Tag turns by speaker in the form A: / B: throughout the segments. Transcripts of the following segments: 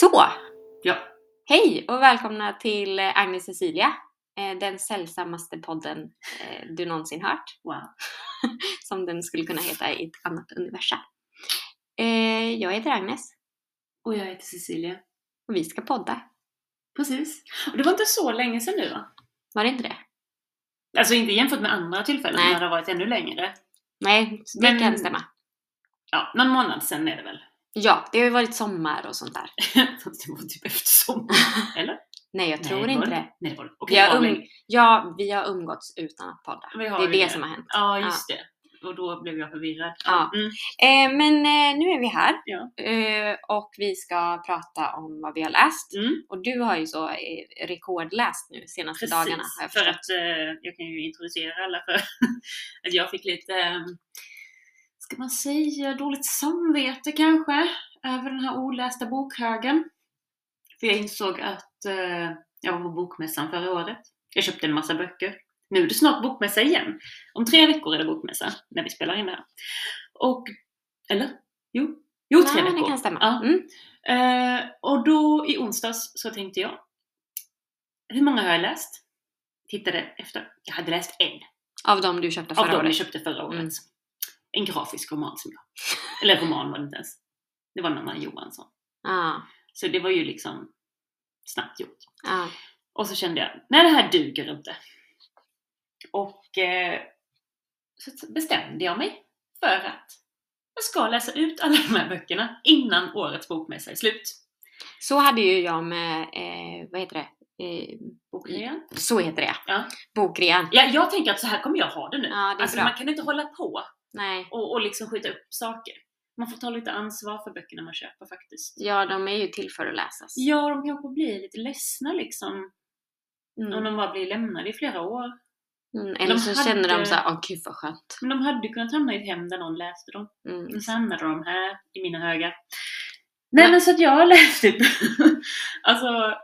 A: Så!
B: Ja.
A: Hej och välkomna till eh, Agnes Cecilia. eh, Den sällsammaste podden eh, du någonsin hört.
B: Wow.
A: Som den skulle kunna heta i ett annat universum. Jag heter Agnes
B: Och jag heter Cecilia.
A: och vi ska podda.
B: Precis. Och det var inte så länge sedan nu va?
A: Var det inte det?
B: Alltså inte jämfört med andra tillfällen
A: Nej.
B: när det har varit ännu längre.
A: Nej, det
B: Men-
A: kan stämma.
B: Ja, någon månad sedan är det väl?
A: Ja, det har ju varit sommar och sånt där.
B: Det var typ efter sommar. Eller?
A: Nej, jag tror
B: Nej,
A: inte det.
B: Nej, det var det.
A: Vi
B: Okej,
A: har, um, ja, vi har umgåtts utan att podda.
B: Vi
A: Det är det som har hänt.
B: Ja, just det. Och då blev jag förvirrad.
A: Ja.
B: Mm.
A: Eh, men eh, nu är vi här
B: Ja.
A: eh, och vi ska prata om vad vi har läst.
B: Mm.
A: Och du har ju så eh, rekordläst nu senaste
B: Precis.
A: dagarna har jag
B: för
A: förstått.
B: att eh, jag kan ju introducera alla för att jag fick lite, eh, ska man säga, dåligt samvete kanske över den här olästa bokhögen. För jag insåg att eh, jag var på bokmässan förra året. Jag köpte en massa böcker. Nu är det snart bokmässa igen. Om tre veckor är det bokmässa när vi spelar in det här. Och, eller? Jo, jo tre
A: Ja,
B: veckor.
A: det kan stämma.
B: Ja.
A: Mm.
B: Eh, och då i onsdags så tänkte jag, hur många har jag läst? Tittade efter. Jag hade läst en
A: Av de du köpte
B: av
A: förra
B: dem jag
A: året.
B: köpte förra året.
A: Mm.
B: En grafisk roman som jag... Eller roman var det inte ens. Det var en annan Johansson.
A: Ja,
B: Så det var ju liksom snabbt gjort.
A: ja.
B: Och så kände jag, nej det här duger inte. Och eh, så bestämde jag mig för att jag ska läsa ut alla de här böckerna innan årets bokmässa är slut.
A: Så hade ju jag med, eh, vad heter det? Eh,
B: Bokrean?
A: så heter det
B: Ja.
A: Bokrean.
B: Ja, jag tänker att så här kommer jag ha det nu.
A: Ja, det
B: alltså
A: bra.
B: man kan inte hålla på
A: Nej.
B: och, och liksom skjuta upp saker. Man får ta lite ansvar för böckerna man köper faktiskt.
A: Ja, de är ju till för att läsas.
B: Ja, de kanske blir lite ledsna liksom. Om
A: Mm.
B: de bara blir lämnade i flera år.
A: Mm. Eller
B: de
A: så känner de
B: hade-
A: så här, åh gud vad skönt.
B: Men de hade kunnat hamna i ett hem där någon läste dem.
A: Mm.
B: Men så hamnade de här i mina högar. Nej men så att jag har läst typ, alltså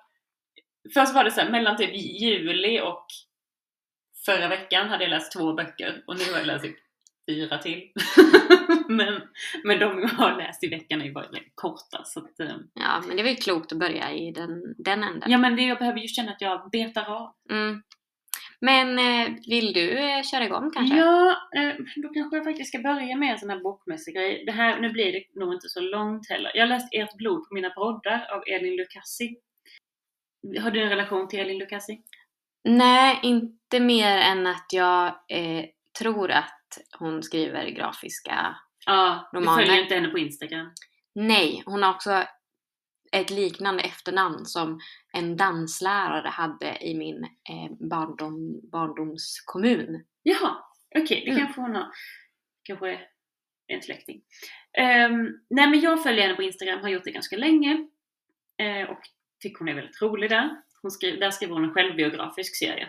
B: Först var det så här, mellan typ juli och förra veckan hade jag läst två böcker och nu har jag läst typ fyra till. men, men de jag har läst i veckan är ju bara korta så att, eh,
A: Ja, men det var ju klokt att börja i den, den änden.
B: Ja men det, jag behöver ju känna att jag betar av.
A: Mm. Men eh, vill du eh, köra igång kanske?
B: Ja, då kanske jag faktiskt ska börja med en sån här bokmässig grej. Det här, nu blir det nog inte så långt heller. Jag har läst Ert blod på mina broddar av Elin Lucassi. Har du en relation till Elin Lucassi?
A: Nej, inte mer än att jag eh, tror att hon skriver grafiska...
B: Ja, du
A: Romaner.
B: följer inte henne på Instagram.
A: Nej, hon har också ett liknande efternamn som en danslärare hade i min eh, barndom, barndomskommun.
B: Jaha, okej, det
A: Mm.
B: kanske hon har. Kanske en släkting. Ehm, nej men jag följer henne på Instagram, har gjort det ganska länge. Eh, och tycker hon är väldigt rolig där. Hon skriver, där skriver hon en självbiografisk serie.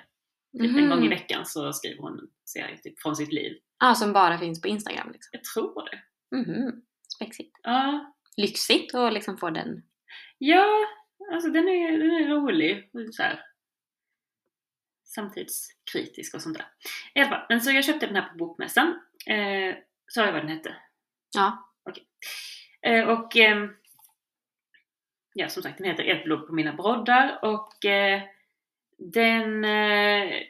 B: Typ en gång i veckan så skriver hon en serie typ, från sitt liv.
A: Ja, som bara finns på Instagram liksom.
B: Jag tror det.
A: Mhm. Spexigt.
B: Ja,
A: Lyxigt att liksom få den.
B: Ja, alltså den är, den är rolig. Så här. Samtidskritisk och sånt där. I alla fall, men så jag köpte den här på bokmässan. Eh, sa jag vad den hette?
A: Ja.
B: Okej. Eh, och ehm, ja, som sagt, den heter Ett blod på mina broddar och eh, den eh,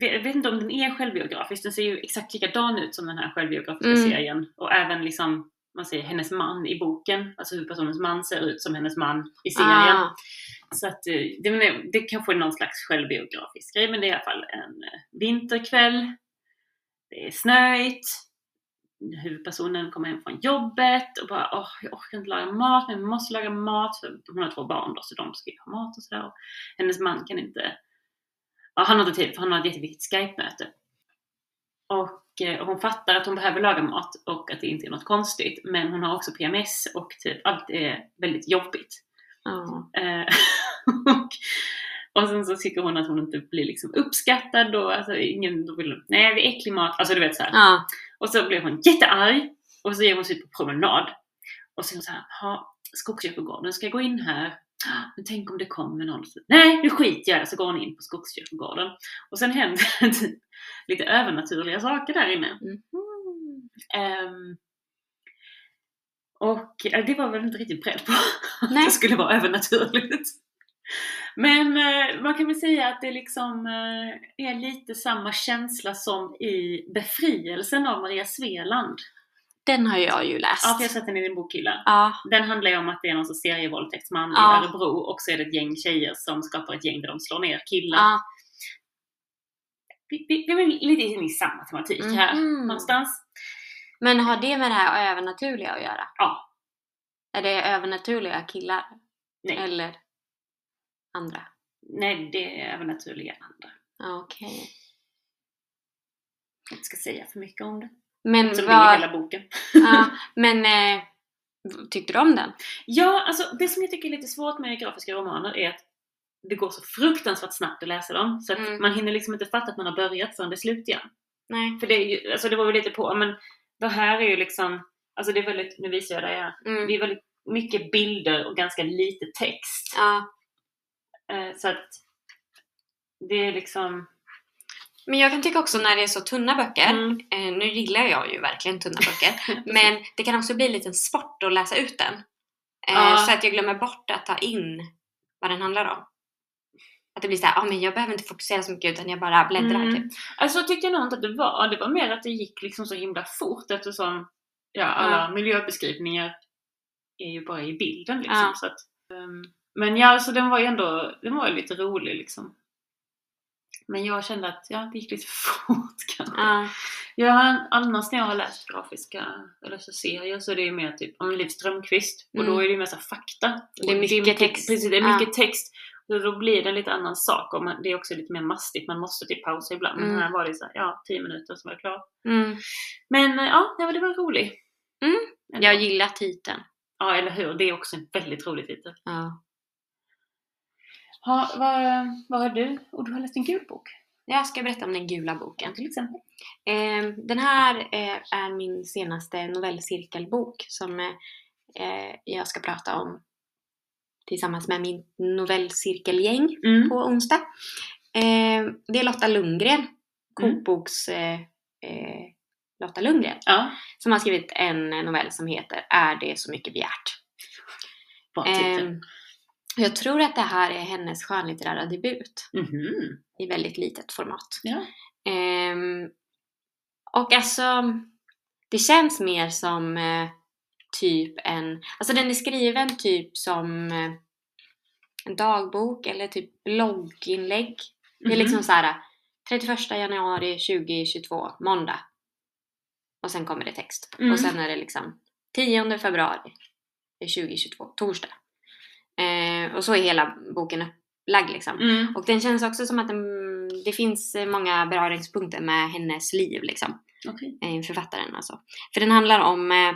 B: jag vet inte om den är självbiografisk, den ser ju exakt likadan ut som den här självbiografiska
A: Mm.
B: serien. Och även liksom, man ser hennes man i boken, alltså huvudpersonens man ser ut som hennes man i serien.
A: Ah,
B: Så att eh, det, det kanske är någon slags självbiografisk grej, men det är i alla fall en eh, vinterkväll. Det är snöigt. Huvudpersonen kommer hem från jobbet och bara åh, jag orkar inte laga mat, men jag måste laga mat. För hon har två barn då, så de ska ju ha mat och sådär. Hennes man kan inte, ja, han har inte tid för han har ett jätteviktigt Skype-möte. Och eh, hon fattar att hon behöver laga mat och att det inte är något konstigt. Men hon har också PMS och typ allt är väldigt jobbigt. Eh, och, och sen så tycker hon att hon inte blir liksom uppskattad och alltså ingen, då vill nej det är äcklig mat, alltså du vet så här.
A: ja.
B: Och så blir hon jättearg och så ger hon sig ut på promenad. Och så är hon så här, ha Skogskyrkogården, ska jag gå in här? Men tänk om det kommer någon. Nej, nu skiter jag. Så går hon in på Skogskyrkogården. Och sen händer lite övernaturliga saker där inne.
A: Mhm.
B: Ehm, Och eh, det var väl inte riktigt beredd på. Att det skulle vara övernaturligt. Men eh, man kan väl säga att det liksom eh, är lite samma känsla som i Befrielsen av Maria Sveland.
A: Den har jag ju läst.
B: Ja, för jag har sett den i din bokhylla.
A: Ja,
B: Den handlar ju om att det är någon sorts serievåldtäktsman
A: Ja.
B: i Örebro och så är det ett gäng tjejer som skapar ett gäng där de slår ner killar.
A: ja.
B: Vi, vi, är lite inne i samma tematik här
A: Mhm.
B: någonstans.
A: Men har det med det här övernaturliga att göra?
B: Ja.
A: Är det övernaturliga killar?
B: Nej,
A: Eller andra?
B: nej det är övernaturliga andra.
A: Okej.
B: Jag inte ska säga för mycket om det.
A: Men
B: Som
A: vad...
B: hela boken.
A: Ja, men eh, tyckte du om den?
B: Ja, alltså det som jag tycker är lite svårt med grafiska romaner är att det går så fruktansvärt snabbt att läsa dem. Så att
A: Mm.
B: man hinner liksom inte fatta att man har börjat förrän det är slut igen.
A: Nej.
B: För det är ju, alltså det var väl lite på, men det här är ju liksom, alltså det är väldigt, nu visar jag dig här.
A: Mm.
B: Det är väldigt mycket bilder och ganska lite text.
A: Ja.
B: Eh, så att det är liksom,
A: Men jag kan tycka också när det är så tunna böcker,
B: Mm.
A: eh, nu gillar jag ju verkligen tunna böcker, men det kan också bli en liten sport att läsa ut den. Eh,
B: Ja.
A: Så att jag glömmer bort att ta in vad den handlar om. Att det blir såhär, ah, men jag behöver inte fokusera så mycket utan jag bara bläddrar
B: Mm.
A: typ.
B: alltså tyckte jag nog inte att det var. Det var mer att det gick liksom så himla fort eftersom ja, alla miljöbeskrivningar är ju bara i bilden liksom. Så att, ehm, men ja, alltså den var ju ändå, den var ju lite rolig liksom. Men jag kände att ja, det gick lite fort kanske.
A: Ja.
B: Jag har, annars när jag har läst grafiska eller så serier så är det ju mer typ om Liv Strömquist och då
A: Mm.
B: är det ju mer så fakta.
A: Det är mycket text.
B: Precis, det är mycket text. Och då blir det en lite annan sak och man, det är också lite mer mastigt, man måste typ pausa ibland. Men
A: Mm.
B: här var det så här, ja, 10 minuter så var jag klar.
A: Mm.
B: Men eh, ja, det var roligt.
A: Mm. Jag gillar titeln.
B: Ja, eller hur? Det är också en väldigt rolig titel.
A: Ja.
B: Ha, vad, vad har du? Och du har läst en gul bok?
A: Jag ska berätta om den gula boken.
B: Till exempel.
A: Eh, den här eh, är min senaste novellcirkelbok som eh, jag ska prata om tillsammans med min novellcirkelgäng
B: Mm.
A: på onsdag. Eh, det är Lotta Lundgren,
B: Mm.
A: kokboks eh, Lotta Lundgren,
B: Ja,
A: som har skrivit en novell som heter Är det så mycket begärt?
B: bra titel.
A: Jag tror att det här är hennes skönlitterära debut
B: Mhm.
A: i väldigt litet format.
B: Ja.
A: Ehm, och alltså, det känns mer som eh, typ en, alltså den är skriven typ som eh, en dagbok eller typ blogginlägg. Det är
B: Mhm.
A: liksom så här 31 januari 2022, måndag. Och sen kommer det text.
B: Mm.
A: Och sen är det liksom 10 februari 2022, torsdag. Eh, och så är hela boken upplagd liksom.
B: Mm.
A: Och den känns också som att den, det finns eh, många beröringspunkter med hennes liv liksom.
B: Okej.
A: Eh, författaren alltså. För den handlar om eh,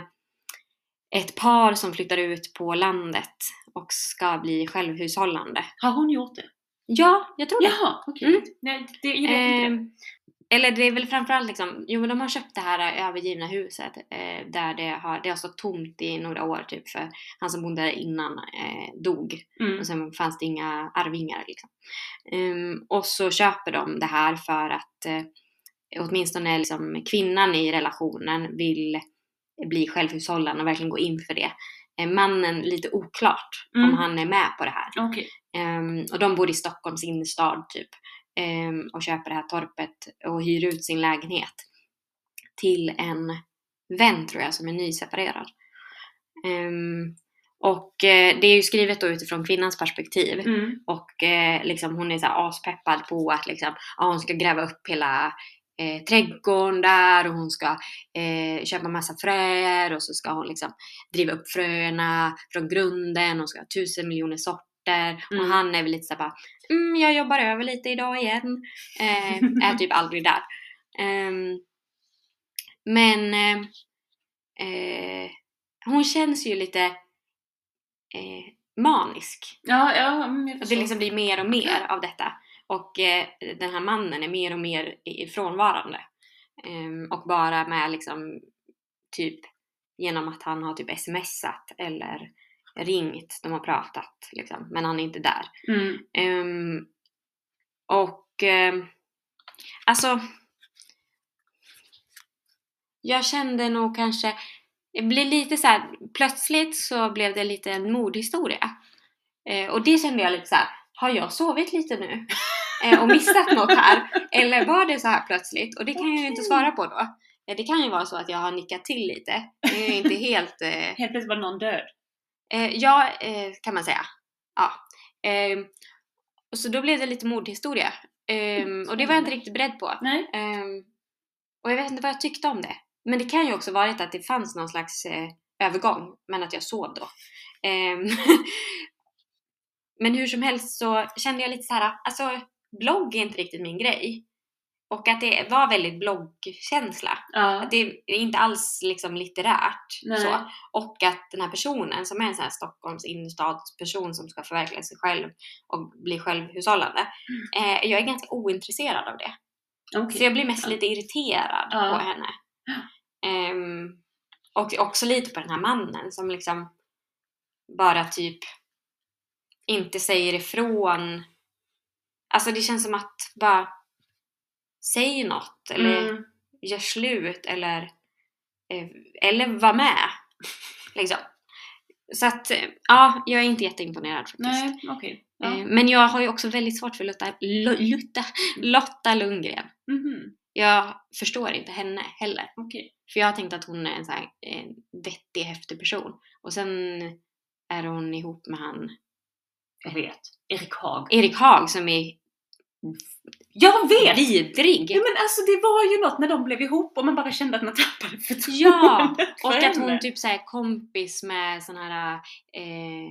A: ett par som flyttar ut på landet och ska bli självhushållande.
B: Har hon gjort det?
A: Ja, jag tror det.
B: Jaha, okej.
A: Mm.
B: Nej, det, jag vet inte det.
A: Ehm, eller det är väl framförallt liksom, jo men de har köpt det här övergivna huset eh, där det har, det har stått tomt i några år typ för han som bodde där innan eh, dog.
B: Mm.
A: Och sen fanns det inga arvingar liksom. Ehm, och så köper de det här för att eh, åtminstone liksom kvinnan i relationen vill bli självhushållande och verkligen gå in för det. Eh, mannen lite oklart
B: Mm.
A: om han är med på det här.
B: Okej.
A: Ehm, och de bor i Stockholms innerstad typ. Ehm, och köper det här torpet och hyr ut sin lägenhet till en vän tror jag som är nyseparerad. Ehm, och eh, det är ju skrivet då utifrån kvinnans perspektiv.
B: Mm.
A: Och eh, liksom, hon är så aspeppad på att liksom, ja, hon ska gräva upp hela eh, trädgården där och hon ska eh, köpa massa fröer och så ska hon liksom driva upp fröerna från grunden och ska ha tusen miljoner sorter. Och
B: Mm.
A: han är väl lite såhär bara, mm, jag jobbar över lite idag igen. Eh, är typ aldrig där. Ehm, men eh, eh, hon känns ju lite eh, manisk.
B: Ja, ja, mm,
A: det liksom blir mer och mer av detta. Och eh, den här mannen är mer och mer frånvarande. Ehm, och bara med liksom typ genom att han har typ smsat eller ringt, de har pratat liksom, men han är inte där.
B: Mm.
A: Ehm, och ehm, alltså jag kände nog kanske, jag blir lite så här plötsligt så blev det lite en mordhistoria. Eh, och det kände jag lite så här, har jag sovit lite nu? Eh, och missat något här? Eller var det så här plötsligt? Och det kan jag ju inte svara på då. Eh, det kan ju vara så att jag har nickat till lite. Det är ju inte helt... Eh,
B: Helt plötsligt var någon död.
A: Eh, ja, eh, kan man säga. Ja. Ehm, och så då blev det lite mordhistoria. Ehm, och det var jag inte riktigt beredd på.
B: Nej.
A: Ehm, och jag vet inte vad jag tyckte om det. Men det kan ju också varit att det fanns någon slags eh, övergång, men att jag sov då. Ehm, men hur som helst så kände jag lite så här, alltså blogg är inte riktigt min grej. Och att det var väldigt bloggkänsla.
B: Ja.
A: Att det är inte alls liksom litterärt.
B: Nej.
A: Så. Och att den här personen som är en sån här Stockholms innerstadsperson som ska förverkliga sig själv och bli självhushållande. Eh, jag är ganska ointresserad av det.
B: Okej.
A: Så jag blir mest lite irriterad
B: Ja.
A: på henne. Ehm, och också lite på den här mannen som liksom bara typ inte säger ifrån. Alltså det känns som att bara säg något eller
B: Mm.
A: gör slut eller, eh, eller var med. Liksom. Så att eh, ja, jag är inte jätteimponerad faktiskt.
B: Nej, okej. Ja.
A: Eh, Men jag har ju också väldigt svårt för Lotta, Lo- Lutta, Lotta Lundgren.
B: Mhm.
A: Jag förstår inte henne heller.
B: Okej.
A: För jag har tänkt att hon är en så här en vettig, häftig person. Och sen är hon ihop med han
B: Jag vet. Erik Haag.
A: Erik Haag som är
B: Jag vet!
A: vidrig.
B: Ja men alltså det var ju något när de blev ihop och man bara kände att man tappade förtroendet
A: Ja,
B: för
A: Och att hon
B: henne.
A: typ såhär kompis med sån här eh,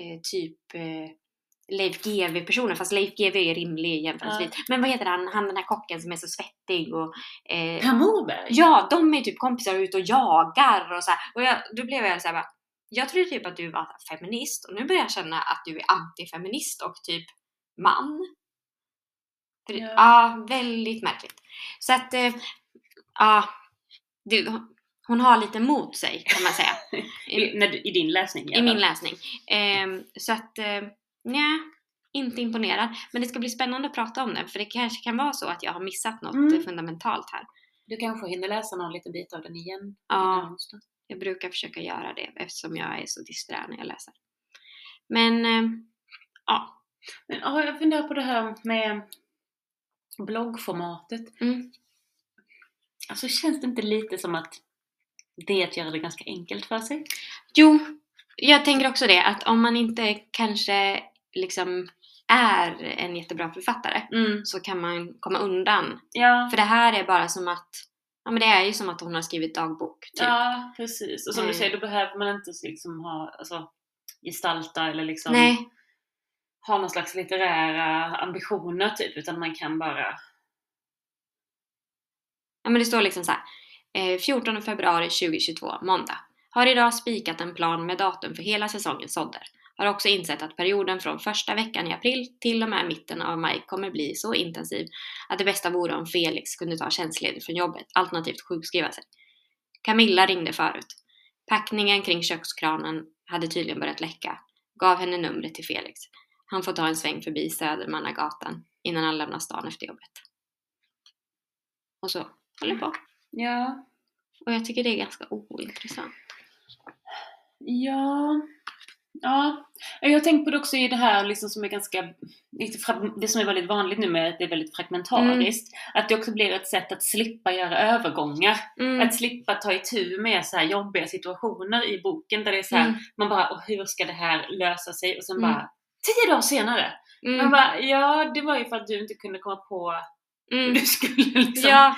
A: eh, typ eh, Leif GW personer fast Leif GW är rimlig jämförelsevis. Men vad heter han, han den här kocken som är så svettig och eh,
B: Per Morberg?
A: Ja, de är typ kompisar och ute och jagar och så här. Och jag, då blev jag såhär bara, jag trodde typ att du var feminist och nu börjar jag känna att du är antifeminist och typ man.
B: Ja.
A: ja. väldigt märkligt. Så att, eh, ja, det, hon har lite mot sig kan man säga.
B: I, när, du- I din läsning?
A: I min läsning. Ehm, så att, eh, nej, inte imponerad. Men det ska bli spännande att prata om den för det kanske kan vara så att jag har missat något
B: Mm.
A: eh, fundamentalt här.
B: Du kanske hinner läsa någon liten bit av den igen?
A: Ja. Jag brukar försöka göra det eftersom jag är så disträ när jag läser. Men eh, ja.
B: Men ja, jag funderar på det här med bloggformatet.
A: Mm.
B: Alltså känns det inte lite som att det är att göra det ganska enkelt för sig?
A: Jo, jag tänker också det att om man inte kanske liksom är en jättebra författare
B: Mm.
A: så kan man komma undan.
B: Ja.
A: För det här är bara som att Ja men det är ju som att hon har skrivit dagbok. Typ.
B: ja, precis. Och som
A: Mm.
B: du säger, då behöver man inte liksom ha, alltså, gestalta eller liksom
A: Nej,
B: ha någon slags litterära ambitioner typ, utan man kan bara...
A: Ja, men det står liksom så här. Eh, 14 februari 2022, måndag. Har idag spikat en plan med datum för hela säsongen sådder. Har också insett att perioden från första veckan i april till och med mitten av maj kommer bli så intensiv att det bästa vore om Felix kunde ta tjänstledigt från jobbet, alternativt sjukskriva sig. Camilla ringde förut. Packningen kring kökskranen hade tydligen börjat läcka. Gav henne numret till Felix. Han får ta en sväng förbi Södermannagatan innan han lämnar stan efter jobbet. Och så håller på.
B: Ja.
A: Och jag tycker det är ganska ointressant.
B: Ja. Ja. Jag har tänkt på det också i det här liksom som är ganska, det som är väldigt vanligt nu med att det är väldigt fragmentariskt. Att det också blir ett sätt att slippa göra övergångar.
A: Mm.
B: Att slippa ta itu med så här jobbiga situationer i boken där det är så här,
A: Mm.
B: man bara, och hur ska det här lösa sig? Och sen
A: Mm.
B: bara, tio dagar senare! Man
A: Mm.
B: bara, ja det var ju för att du inte kunde komma på hur
A: Mm.
B: du skulle liksom.
A: Ja,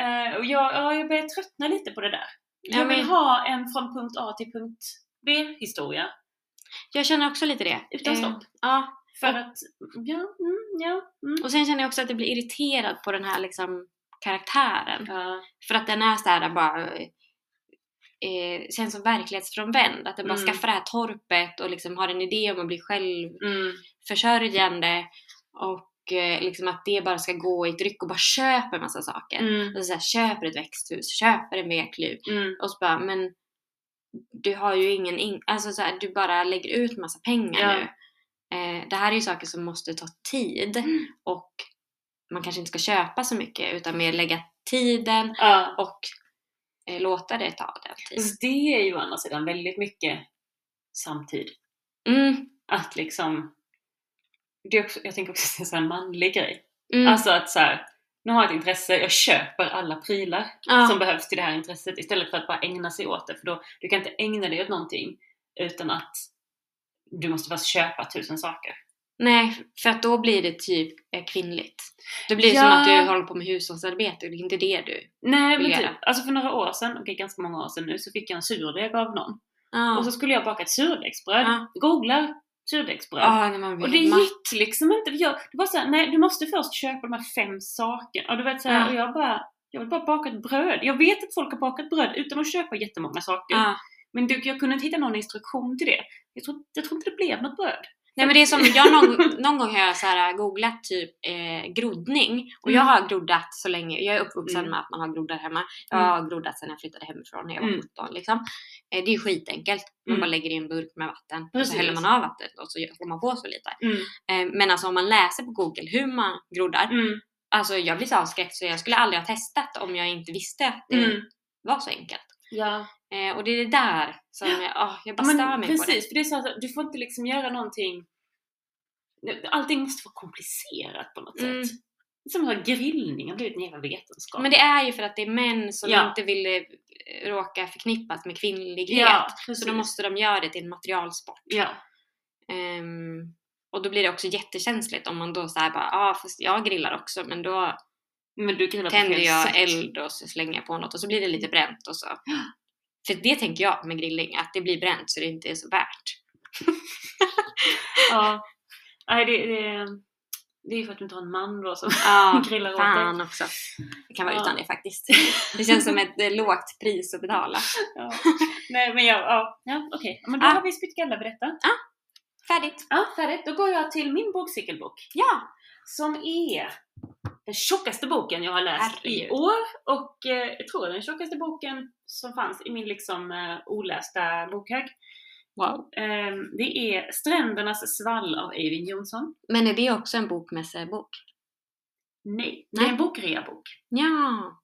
B: Eh, och jag, ja, jag börjar tröttna lite på det där.
A: Ja,
B: Jag vill
A: men-
B: ha en från punkt A till punkt B historia.
A: jag känner också lite det.
B: Utan
A: Eh,
B: stopp.
A: Ja,
B: För
A: Och-
B: att, ja, mm, ja, mm.
A: och sen känner jag också att jag blir irriterad på den här liksom karaktären.
B: ja.
A: För att den är så här bara eh, känns som verklighetsfrånvänd. Att den bara
B: Mm.
A: skaffar det här torpet och liksom har en idé om att bli
B: Mm,
A: självförsörjande. Och eh, liksom att det bara ska gå i ett ryck och bara köper massa saker.
B: mm,
A: Och så här, köper ett växthus, köper en veklur.
B: mm,
A: Och så bara, men du har ju ingen in- alltså så här, du bara lägger ut massa pengar
B: Ja.
A: nu. Eh, det här är ju saker som måste ta tid
B: Mm.
A: och man kanske inte ska köpa så mycket utan mer lägga tiden
B: ja,
A: och låta det ta den tiden.
B: Fast det är ju å andra sidan väldigt mycket samtid.
A: Mm,
B: Att liksom, det också, jag tänker också att det är en manlig grej.
A: mm,
B: Alltså att så här, nu har jag ett intresse, jag köper alla prylar
A: ja,
B: som behövs till det här intresset istället för att bara ägna sig åt det. För då, du kan inte ägna dig åt någonting utan att du måste först köpa tusen saker.
A: Nej, för att då blir det typ eh, kvinnligt. Då blir det
B: Ja.
A: som att du håller på med hushållsarbete och det är inte det du...
B: Nej men typ,
A: göra.
B: alltså för några år sedan, okej ganska många år sedan nu, så fick jag en surdeg av någon.
A: Ja,
B: Och så skulle jag baka ett surdegsbröd.
A: Ja.
B: Googlar surdegsbröd.
A: man
B: Och det gick liksom inte. Jag, det var såhär, nej du måste först köpa de här fem sakerna. Och du vet såhär,
A: Ja.
B: och jag bara, jag vill bara baka ett bröd. Jag vet att folk har bakat bröd utan att köpa jättemånga saker. Men du, jag kunde inte hitta någon instruktion till det. Jag tror, jag tror inte det blev något bröd.
A: Nej men det är som, jag någon, någon gång har jag så här googlat typ eh, groddning och jag
B: Mm.
A: har groddat så länge, jag är uppvuxen
B: Mm.
A: med att man har groddar hemma. Jag
B: Mm.
A: har groddat sedan jag flyttade hemifrån när jag var
B: Mm.
A: 17 liksom. Eh, det är ju skitenkelt, man
B: Mm.
A: bara lägger i en burk med vatten och så
B: Precis.
A: häller man av vattnet och så får man på så lite.
B: Mm.
A: Eh, men alltså om man läser på google hur man groddar,
B: Mm.
A: alltså jag blir så avskräckt så jag skulle aldrig ha testat om jag inte visste att det
B: Mm.
A: var så enkelt.
B: Ja.
A: Eh, och det är det där som jag, åh, jag bara
B: Men
A: stör mig på det.
B: precis, för det är så att du får inte liksom göra någonting Allting måste vara komplicerat på något
A: Mm.
B: sätt. Som att grillning har blivit en jävla vetenskap.
A: Men det är ju för att det är män som
B: Ja.
A: inte vill eh, råka förknippas med kvinnlighet.
B: ja,
A: så
B: precis.
A: då måste de göra det till en materialsport.
B: Ja.
A: Ehm, och då blir det också jättekänsligt om man då säger bara ja ah, fast jag grillar också men då
B: Men du på
A: tänder jag
B: sätt.
A: eld och så slänger jag på något och så blir det lite bränt och så. För det tänker jag med grilling, att det blir bränt så det inte är så värt.
B: Ja. Nej, det, det, det är ju för att du inte har en man då som
A: Ja,
B: grillar åt dig.
A: fan också. Det kan vara
B: Ja.
A: utan det faktiskt. Det känns som ett eh, lågt pris att betala.
B: Ja. Nej men jag, ja, ja okej. Men då
A: Ja.
B: har vi spytt galla vid detta.
A: Färdigt!
B: Ja, färdigt. Då går jag till min bokcykelbok.
A: Ja!
B: Som är den tjockaste boken jag har läst i
A: Herregud.
B: år. Och eh, jag tror den tjockaste boken som fanns i min liksom eh, olästa bokhög.
A: Wow.
B: Eh, det är Strändernas svall av Eivind Johnson.
A: Men är det också en bokmässebok?
B: Nej, det
A: Nej.
B: är en bokreabok.
A: Ja!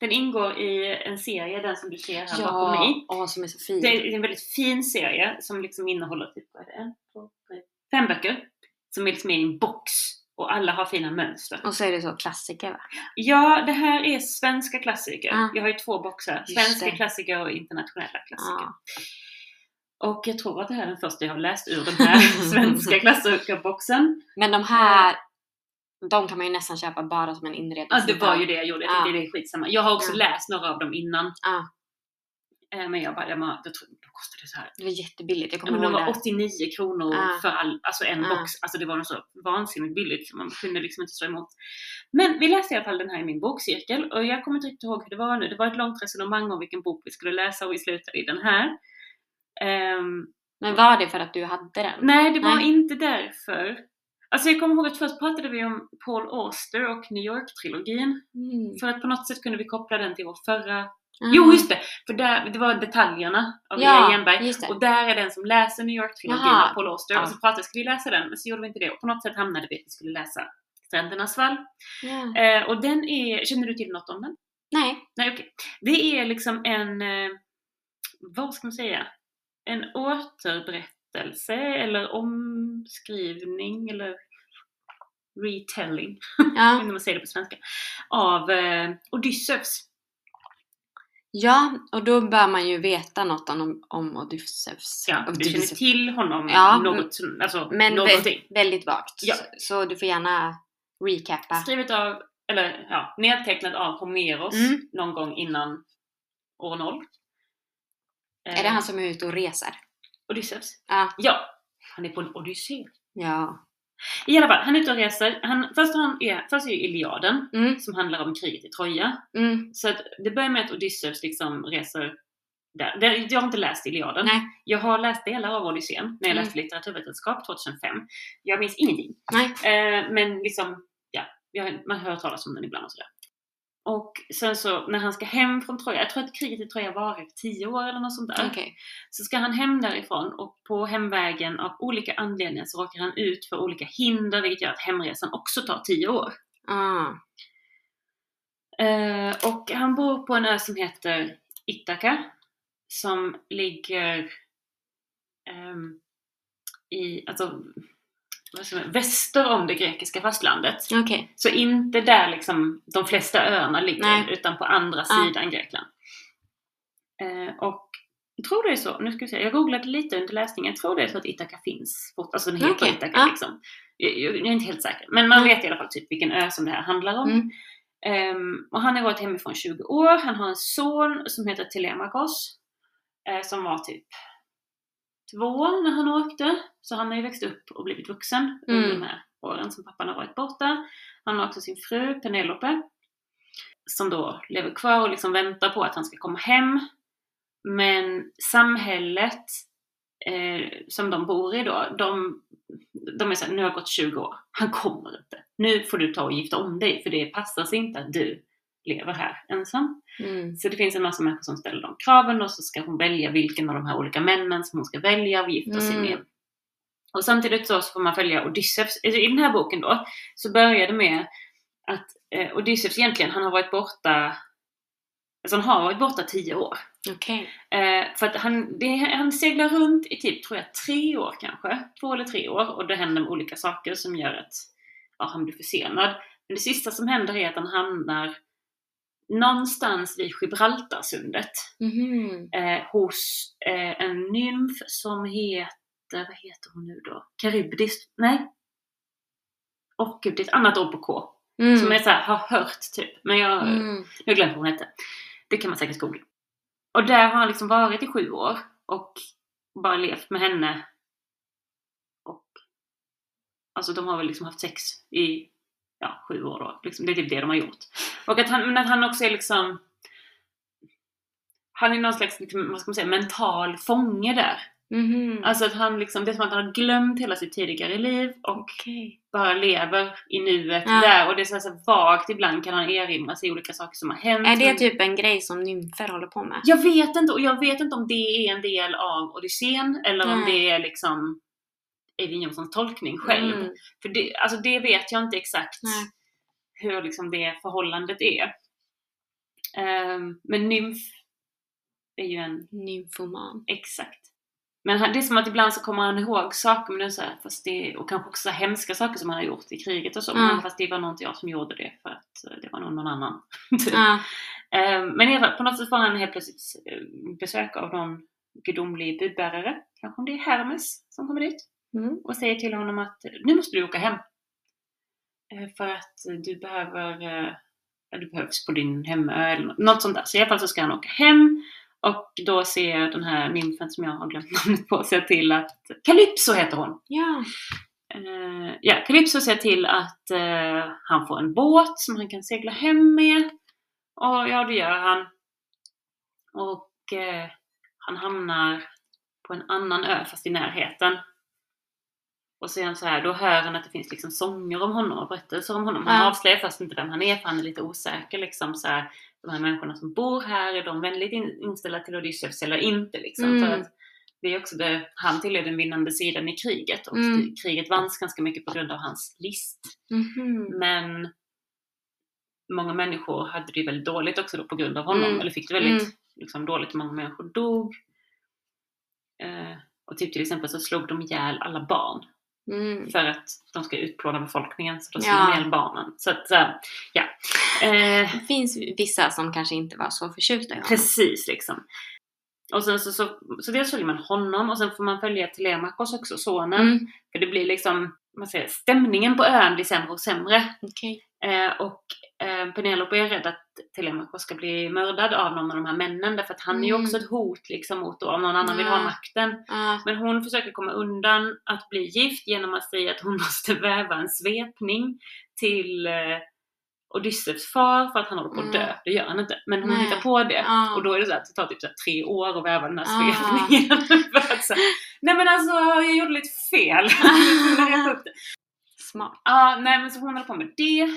B: Den ingår i en serie, den som du ser här bakom mig.
A: åh som är så fin.
B: Det är en väldigt fin serie som liksom innehåller typ, vad är det? Fem böcker. Som är liksom i en box. Och alla har fina mönster.
A: Och så är det så klassiker va?
B: Ja, det här är svenska klassiker.
A: Ah.
B: Jag har ju två boxar. Svenska klassiker och internationella klassiker.
A: Ja.
B: Och jag tror att det här är den första jag har läst ur den här svenska klassikerboxen.
A: Men de här, de kan man ju nästan köpa bara som en inredning.
B: Ja, det var ju det jag gjorde. Jag tyckte
A: Ja.
B: det är skitsamma. Jag har också läst några av dem innan. Eh, Men jag bara, jag bara, tror, då kostade det så här
A: Det var jättebilligt, jag
B: Ja,
A: kommer
B: men
A: ihåg
B: var
A: det.
B: 89 kronor
A: Ah.
B: för all, alltså en
A: Ah.
B: box. Alltså det var något så vansinnigt billigt så man kunde liksom inte stå emot. Men vi läste i alla fall den här i min bokcirkel och jag kommer inte riktigt ihåg hur det var nu. Det var ett långt resonemang om vilken bok vi skulle läsa och vi slutade i den här. Ehm,
A: Men var det för att du hade den?
B: nej, det var
A: Nej.
B: inte därför. Alltså jag kommer ihåg att först pratade vi om Paul Auster och New York-trilogin.
A: Mm.
B: För att på något sätt kunde vi koppla den till vår förra...
A: Ah.
B: Jo, just det! För där, det var detaljerna av
A: Ja.
B: Jenberg. Och där är den som läser New York-trilogin av Paul Auster.
A: Ja.
B: Och så pratade vi, ska vi läsa den? Men så gjorde vi inte det. Och på något sätt hamnade vi att vi skulle läsa Strändernas vall.
A: Ja.
B: Eh, och den är, känner du till något om den?
A: Nej.
B: Nej, okej. Det är liksom en, eh, vad ska man säga? En återberättelse eller omskrivning eller retelling,
A: Ja.
B: om man säger det på svenska, av eh, Odysseus.
A: Ja, och då bör man ju veta något om, om Odysseus.
B: Ja, du känner
A: Odysseus.
B: till honom
A: Ja,
B: något, alltså
A: Men
B: någonting.
A: vä- väldigt vagt.
B: Ja.
A: Så, så du får gärna recappa.
B: Skrivet av, eller ja, nedtecknad av Homeros
A: Mm.
B: någon gång innan år noll.
A: Är det han som är ute och reser?
B: Odysseus?
A: Ja.
B: Ja, han är på en odyssé.
A: Ja.
B: I alla fall, han är ute och reser. Han, först, han är, först är ju Iliaden,
A: Mm.
B: som handlar om kriget i Troja.
A: Mm.
B: Så att det börjar med att Odysseus liksom reser där. Det- Jag har inte läst Iliaden.
A: Nej.
B: Jag har läst delar av Odysseen när jag
A: Mm.
B: läste litteraturvetenskap 2005. Jag minns ingenting. Eh, men liksom, ja, man hör talas om den ibland och sådär. Och sen så när han ska hem från Troja, jag tror att kriget i Troja varar tio år eller något sånt där.
A: Okej.
B: Så ska han hem därifrån och på hemvägen av olika anledningar så råkar han ut för olika hinder vilket gör att hemresan också tar tio år.
A: Ah.
B: Eh, och han bor på en ö som heter Ithaka. Som ligger ehm, i, alltså, väster om det grekiska fastlandet.
A: Okej.
B: Så inte där liksom de flesta öarna ligger,
A: Nej.
B: utan på andra
A: Ja.
B: sidan Grekland. Eh, och jag tror det är så, nu ska vi se, jag googlade lite under läsningen, jag tror det är så att Ithaka finns, alltså den heter
A: Okej,
B: Ithaka
A: ja.
B: liksom. Jag, jag, jag är inte helt säker, men man
A: Mm.
B: vet i alla fall typ vilken ö som det här handlar om.
A: Mm.
B: Ehm, och han har varit hemifrån 20 år, han har en son som heter Telemakos, eh, som var typ två när han åkte. Så han har ju växt upp och blivit vuxen under
A: Mm.
B: de här åren som pappan har varit borta. Han har också sin fru Penelope som då lever kvar och liksom väntar på att han ska komma hem. Men samhället eh, som de bor i då, de, de är såhär, nu har det gått 20 år, han kommer inte. Nu får du ta och gifta om dig för det passar sig inte att du lever här ensam.
A: Mm.
B: Så det finns en massa människor som ställer de kraven och så ska hon välja vilken av de här olika männen som hon ska välja och gifta sig
A: Mm.
B: med. Och samtidigt så får man följa Odysseus. I den här boken då så börjar det med att eh, Odysseus egentligen, han har varit borta Alltså han har varit borta tio år.
A: Okej.
B: Eh, för att han, det, han seglar runt i typ, tror jag, tre år kanske. Två eller tre år. Och det händer olika saker som gör att ja, han blir försenad. Men det sista som händer är att han hamnar någonstans vid Gibraltarsundet.
A: Mhm.
B: Eh, hos eh, en nymf som heter, vad heter hon nu då? Karybdis? Nej? Och gud, det är ett annat ord på K.
A: Mm.
B: Som jag så här, har hört typ. Men jag,
A: Mm.
B: har glömt vad hon hette. Det kan man säkert googla. Och där har han liksom varit i sju år och bara levt med henne. Och alltså de har väl liksom haft sex i ja, sju år då. Liksom, det är typ det de har gjort. Och att han, men att han också är liksom han är någon slags, liksom, vad ska man säga, mental fånge där.
A: Mhm.
B: Alltså att han liksom, det är som att han har glömt hela sitt tidigare liv och
A: Okej.
B: bara lever i nuet
A: Ja.
B: där. Och det är så så här vagt ibland kan han erinra sig olika saker som har hänt.
A: Är det
B: Men-
A: typ en grej som nymfer håller på med?
B: Jag vet inte, och jag vet inte om det är en del av Odysseen eller om
A: Nej.
B: det är liksom Eivind Jonssons tolkning själv.
A: Mm.
B: För det, alltså det vet jag inte exakt
A: Nej.
B: hur liksom det förhållandet är. Ehm, men nymf är ju en
A: Nymfoman.
B: exakt. Men han, det är som att ibland så kommer han ihåg saker men det är så här, fast det, och kanske också hemska saker som han har gjort i kriget och så.
A: Ja.
B: Men fast det var nog inte jag som gjorde det för att eh, det var nog någon annan. typ.
A: Ja.
B: Eh, Men i alla fall, på något sätt får han helt plötsligt eh, besök av någon gudomlig budbärare. Kanske om det är Hermes som kommer dit
A: Mm.
B: och säger till honom att nu måste du åka hem. Eh, För att du behöver, eh, du behövs på din hemö eller nå- något sånt där. Så i alla fall så ska han åka hem och då ser den här nymfen som jag har glömt namnet på, ser till att, Calypso heter hon!
A: Ja.
B: Eh, ja, Calypso ser till att eh, han får en båt som han kan segla hem med. Och ja, det gör han. Och eh, han hamnar på en annan ö fast i närheten. Och sen så här, då hör han att det finns liksom sånger om honom och berättelser om honom. Han
A: Ja.
B: avslöjar först inte vem han är för han är lite osäker liksom så här, De här människorna som bor här, är de väldigt in, inställda till Odysseus eller inte liksom?
A: Mm.
B: För att det är också det, han tillhör den vinnande sidan i kriget och
A: Mm.
B: kriget vanns ganska mycket på grund av hans list.
A: Mhm.
B: Men många människor hade det väldigt dåligt också då på grund av honom.
A: Mm.
B: Eller fick det väldigt
A: Mm.
B: liksom, dåligt. Många människor dog. Eh, och typ till exempel så slog de ihjäl alla barn.
A: Mm.
B: För att de ska utplåna befolkningen. Så då
A: Ja.
B: de ihjäl barnen. Så att, ja. Eh,
A: Det finns vissa som kanske inte var så förtjusta i honom.
B: Precis liksom. Och sen så, så, så dels följer man honom och sen får man följa Telemakos också, sonen.
A: Mm.
B: För det blir liksom, man säger, stämningen på ön blir sämre och sämre.
A: Okej.
B: Eh, och eh, Penelope är rädd att Telemachos ska bli mördad av någon av de här männen därför att han är ju
A: Mm.
B: också ett hot liksom mot då, om någon annan vill ha
A: Ja.
B: makten.
A: Ja.
B: Men hon försöker komma undan att bli gift genom att säga att hon måste väva en svepning till eh, Odysseus far för att han håller på att dö.
A: Mm.
B: Det gör han inte. Men hon
A: Nej.
B: hittar på det.
A: Ja.
B: Och då är det så att det tar typ så tre år att väva den här
A: Ah.
B: svepningen. här, Nej men alltså jag gjorde lite fel.
A: Smart.
B: Ja, nej men så hon håller på med det.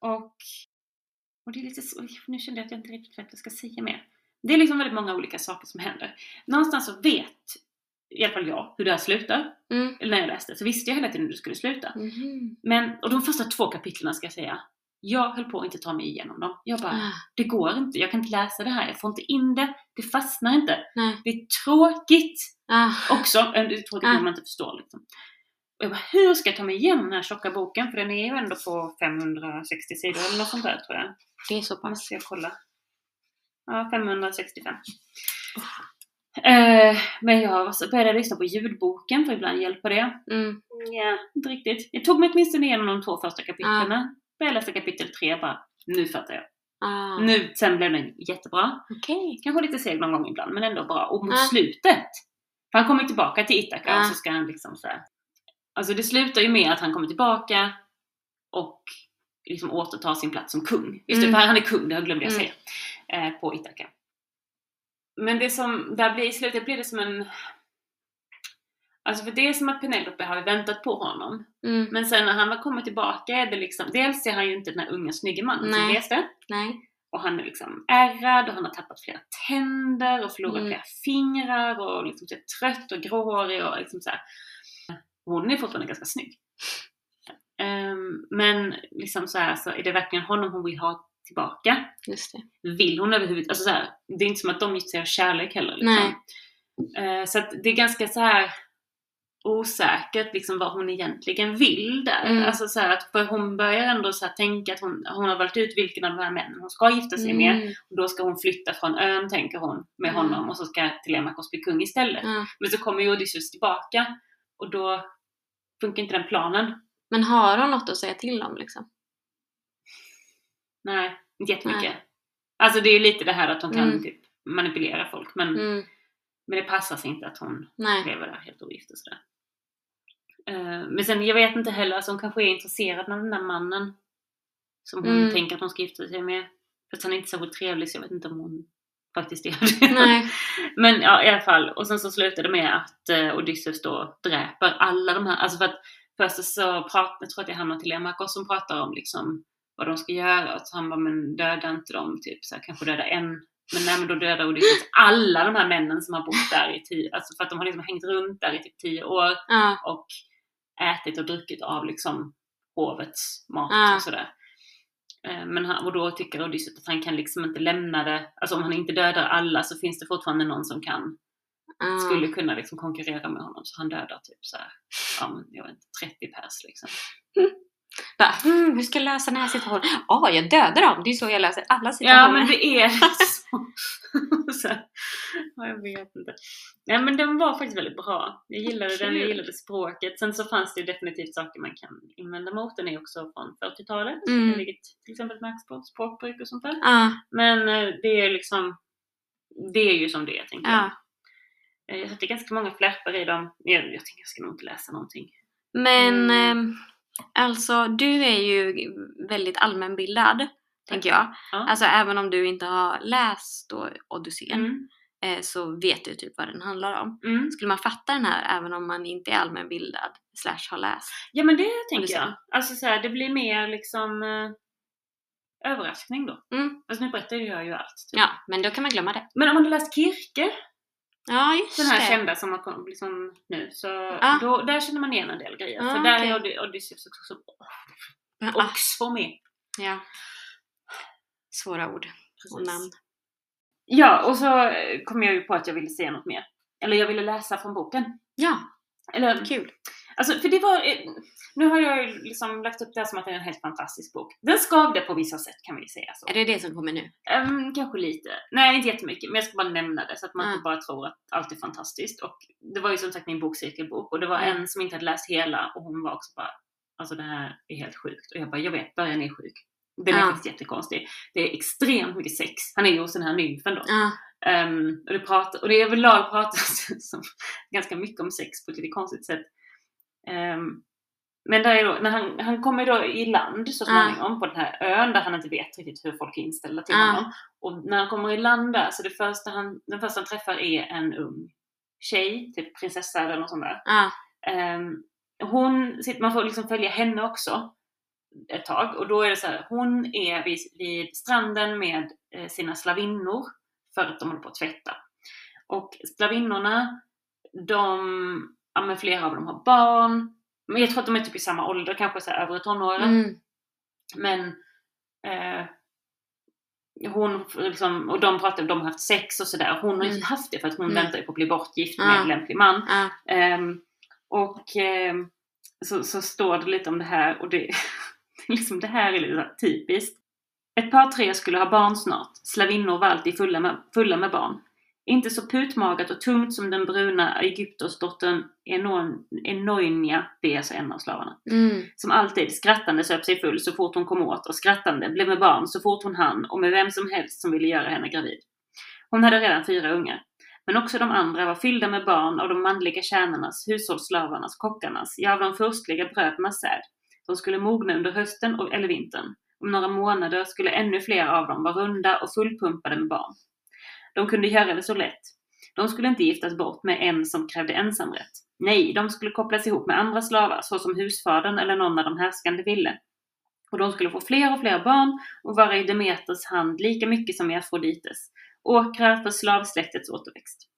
B: Och, och det är lite så, nu kände jag att jag inte riktigt vet vad jag ska säga mer. Det är liksom väldigt många olika saker som händer. Någonstans så vet i alla fall jag hur det här slutar.
A: Mm.
B: Eller när jag läste så visste jag hela tiden hur det skulle sluta.
A: Mhm.
B: Men, och de första två kapitlen ska jag säga, Jag höll på att inte ta mig igenom dem. Jag bara,
A: Ah,
B: det går inte, jag kan inte läsa det här, jag får inte in det, det fastnar inte.
A: nej.
B: Det är tråkigt
A: Ah,
B: också, äh, det är tråkigt
A: Ah.
B: om man inte förstår liksom. Jag bara, hur ska jag ta mig igenom den här tjocka boken? För den är ju ändå på 560 sidor eller något sånt där tror jag.
A: det är så pass.
B: Jag kolla. Ja, 565. Eh, men jag började lyssna på ljudboken för ibland hjälper det.
A: Mm.
B: Ja, inte riktigt. Jag tog mig åtminstone igenom de två första kapitlen. Började läsa kapitel tre bara, nu fattar jag.
A: Ah,
B: Nu, sen blev den jättebra.
A: Okej.
B: Kanske lite seg någon gång ibland, men ändå bra. Och mot
A: Ja.
B: slutet, för han kommer tillbaka till Ithaka
A: Ja.
B: och så ska han liksom så här. Alltså det slutar ju med att han kommer tillbaka och liksom återtar sin plats som kung. Just det,
A: Mm.
B: för han är kung, det glömde jag
A: Mm.
B: säga. Eh, på Ithaka. Men det som, där blir i slutet blir det som en... Alltså för det är som att Penelope har väntat på honom.
A: Mm.
B: Men sen när han har kommit tillbaka är det liksom, dels är han ju inte den här unga snygga mannen som
A: Nej.
B: reste.
A: Nej.
B: Och han är liksom ärrad och han har tappat flera tänder och förlorat
A: Mm.
B: flera fingrar och liksom trött och gråhårig och liksom så här. Hon är fortfarande ganska snygg. Ehm, men liksom så här så är det verkligen honom hon vill ha tillbaka. Vill hon överhuvudtaget? Alltså så här, det är inte som att de gifter sig av kärlek heller. Liksom. Eh, så att det är ganska så här osäkert liksom vad hon egentligen vill där.
A: Mm.
B: Alltså så här att för hon börjar ändå så här tänka att hon, hon har valt ut vilken av de här männen hon ska gifta sig med.
A: Mm.
B: Och då ska hon flytta från ön, tänker hon, med
A: Mm.
B: honom och så ska Telemakos bli kung istället. Men så kommer ju Odysseus tillbaka och då funkar inte den planen.
A: Men har hon något att säga till om liksom?
B: Nej, inte jättemycket.
A: Nej.
B: Alltså det är ju lite det här att hon kan
A: Mm.
B: typ manipulera folk men,
A: Mm.
B: men det passar sig inte att hon
A: Nej.
B: lever där helt ogift och sådär. Eh, men sen, jag vet inte heller, alltså hon kanske är intresserad av den där mannen som hon
A: Mm.
B: tänker att hon ska gifta sig med. Fast han är inte särskilt trevlig så jag vet inte om hon faktiskt är det.
A: Nej.
B: Men ja, i alla fall. Och sen så slutar det med att eh, Odysseus då dräper alla de här, alltså för att först så pratar, jag tror att det är han och Telemakos som pratar om liksom vad de ska göra. Och så han bara, men döda inte dem, typ så här, kanske döda en. Men nej men då dödar Odysseus alla de här männen som har bott där i tio, alltså för att de har liksom hängt runt där i typ tio år
A: Ja.
B: och ätit och druckit av liksom hovets mat
A: Ja.
B: och sådär. Eh, Men han, och då tycker Odysseus att han kan liksom inte lämna det, alltså om han inte dödar alla så finns det fortfarande någon som kan,
A: Ja.
B: skulle kunna liksom konkurrera med honom så han dödar typ så här, ja jag vet inte, 30 pers liksom.
A: Bara, hmm, hur ska jag lösa den här situationen? Ja, jag dödar dem. Det är så jag löser alla
B: Ja
A: situationer.
B: men det är så. här, ja, jag vet inte. Nej men den var faktiskt väldigt bra. Jag gillade den, jag
A: Kul.
B: gillade språket. Sen så fanns det ju definitivt saker man kan invända mot. Den är också från 40-talet.
A: Mm.
B: Vilket till exempel märks på språkbruk och sånt där.
A: Ja,
B: Men eh, det är liksom, det är ju som det är tänker jag.
A: ja.
B: Eh, Jag tycker ganska många flärpar i dem. Jag, jag tänker jag ska nog inte läsa någonting.
A: Men
B: Mm.
A: ehm, alltså, du är ju väldigt allmänbildad, tänker jag.
B: Ja.
A: Alltså även om du inte har läst då Odysseen
B: Mm.
A: eh, så vet du typ vad den handlar om.
B: Mm.
A: Skulle man fatta den här även om man inte är allmänbildad slash har läst?
B: Ja men det tänker
A: Odysseen.
B: jag. Alltså så här, det blir mer liksom eh, överraskning då.
A: Mm.
B: Alltså nu berättar jag ju allt. Typ.
A: Ja, men då kan man glömma det.
B: Men om man har läst Kirke,
A: Ja, just
B: den här
A: det.
B: kända som har kommit liksom nu, så
A: Ah.
B: då, där känner man igen en del grejer.
A: Ah,
B: För där är Od- Odysseus också,
A: Ja,
B: också med.
A: ja. Svåra ord och namn.
B: Ja, och så eh, kom jag ju på att jag ville se något mer. Eller jag ville läsa från boken.
A: Ja,
B: Eller,
A: kul.
B: alltså, för det var, eh, nu har jag ju liksom lagt upp det här som att det är en helt fantastisk bok. Den skavde på vissa sätt kan vi säga så.
A: Är det det som kommer nu?
B: Ehm, kanske lite. Nej, inte jättemycket. Men jag ska bara nämna det så att man
A: Ah.
B: inte bara tror att allt är fantastiskt. Och det var ju som sagt min bokcirkelbok och det var
A: Mm.
B: en som inte hade läst hela och hon var också bara Alltså det här är helt sjukt. Och jag bara, jag vet, början är sjuk. Den är
A: Ja.
B: faktiskt jättekonstig. Det är extremt mycket sex. Han är ju hos den här nymfen då.
A: Ja,
B: Ehm, och, det pratar, och det är överlag pratas som, ganska mycket om sex på ett lite konstigt sätt. Ehm, men där är då, när han, han kommer då i land så
A: Ja.
B: småningom på den här ön där han inte vet riktigt hur folk är inställda till
A: Ja.
B: honom. Och när han kommer i land där så det första han, den första han träffar är en ung tjej, typ prinsessa eller något sånt där.
A: ja,
B: Ehm, hon, man får liksom följa henne också ett tag och då är det så här, hon är vid, vid stranden med eh, sina slavinnor för att de håller på att tvätta. Och slavinnorna, de, ja men flera av dem har barn, men jag tror att de är typ i samma ålder, kanske så här övre tonåren.
A: mm,
B: Men eh, hon liksom, och de pratade om de har haft sex och sådär. Hon har
A: Mm.
B: inte haft det för att hon
A: Mm.
B: väntar ju på att bli bortgift med en lämplig man.
A: Ja.
B: Ehm, och ehm, så, så står det lite om det här och det, liksom det här är lite typiskt. Ett par tre skulle ha barn snart. Slavinnor var alltid fulla med, fulla med barn. Inte så putmagat och tungt som den bruna Egyptosdottern Enon- Enoinia, det är alltså en av slavarna.
A: Mm.
B: Som alltid skrattande söp sig full så fort hon kom åt och skrattande blev med barn så fort hon hann och med vem som helst som ville göra henne gravid. Hon hade redan fyra ungar. Men också de andra var fyllda med barn av de manliga tjänarnas, hushållsslavarnas, kockarnas, ja av de furstliga brödernas säd. De skulle mogna under hösten och, eller vintern. Om några månader skulle ännu fler av dem vara runda och fullpumpade med barn. De kunde göra det så lätt. De skulle inte giftas bort med en som krävde ensamrätt. Nej, de skulle kopplas ihop med andra slavar, såsom husfadern eller någon av de härskande ville. Och de skulle få fler och fler barn och vara i Demeters hand lika mycket som i Afrodites. Åkrar för slavsläktets återväxt.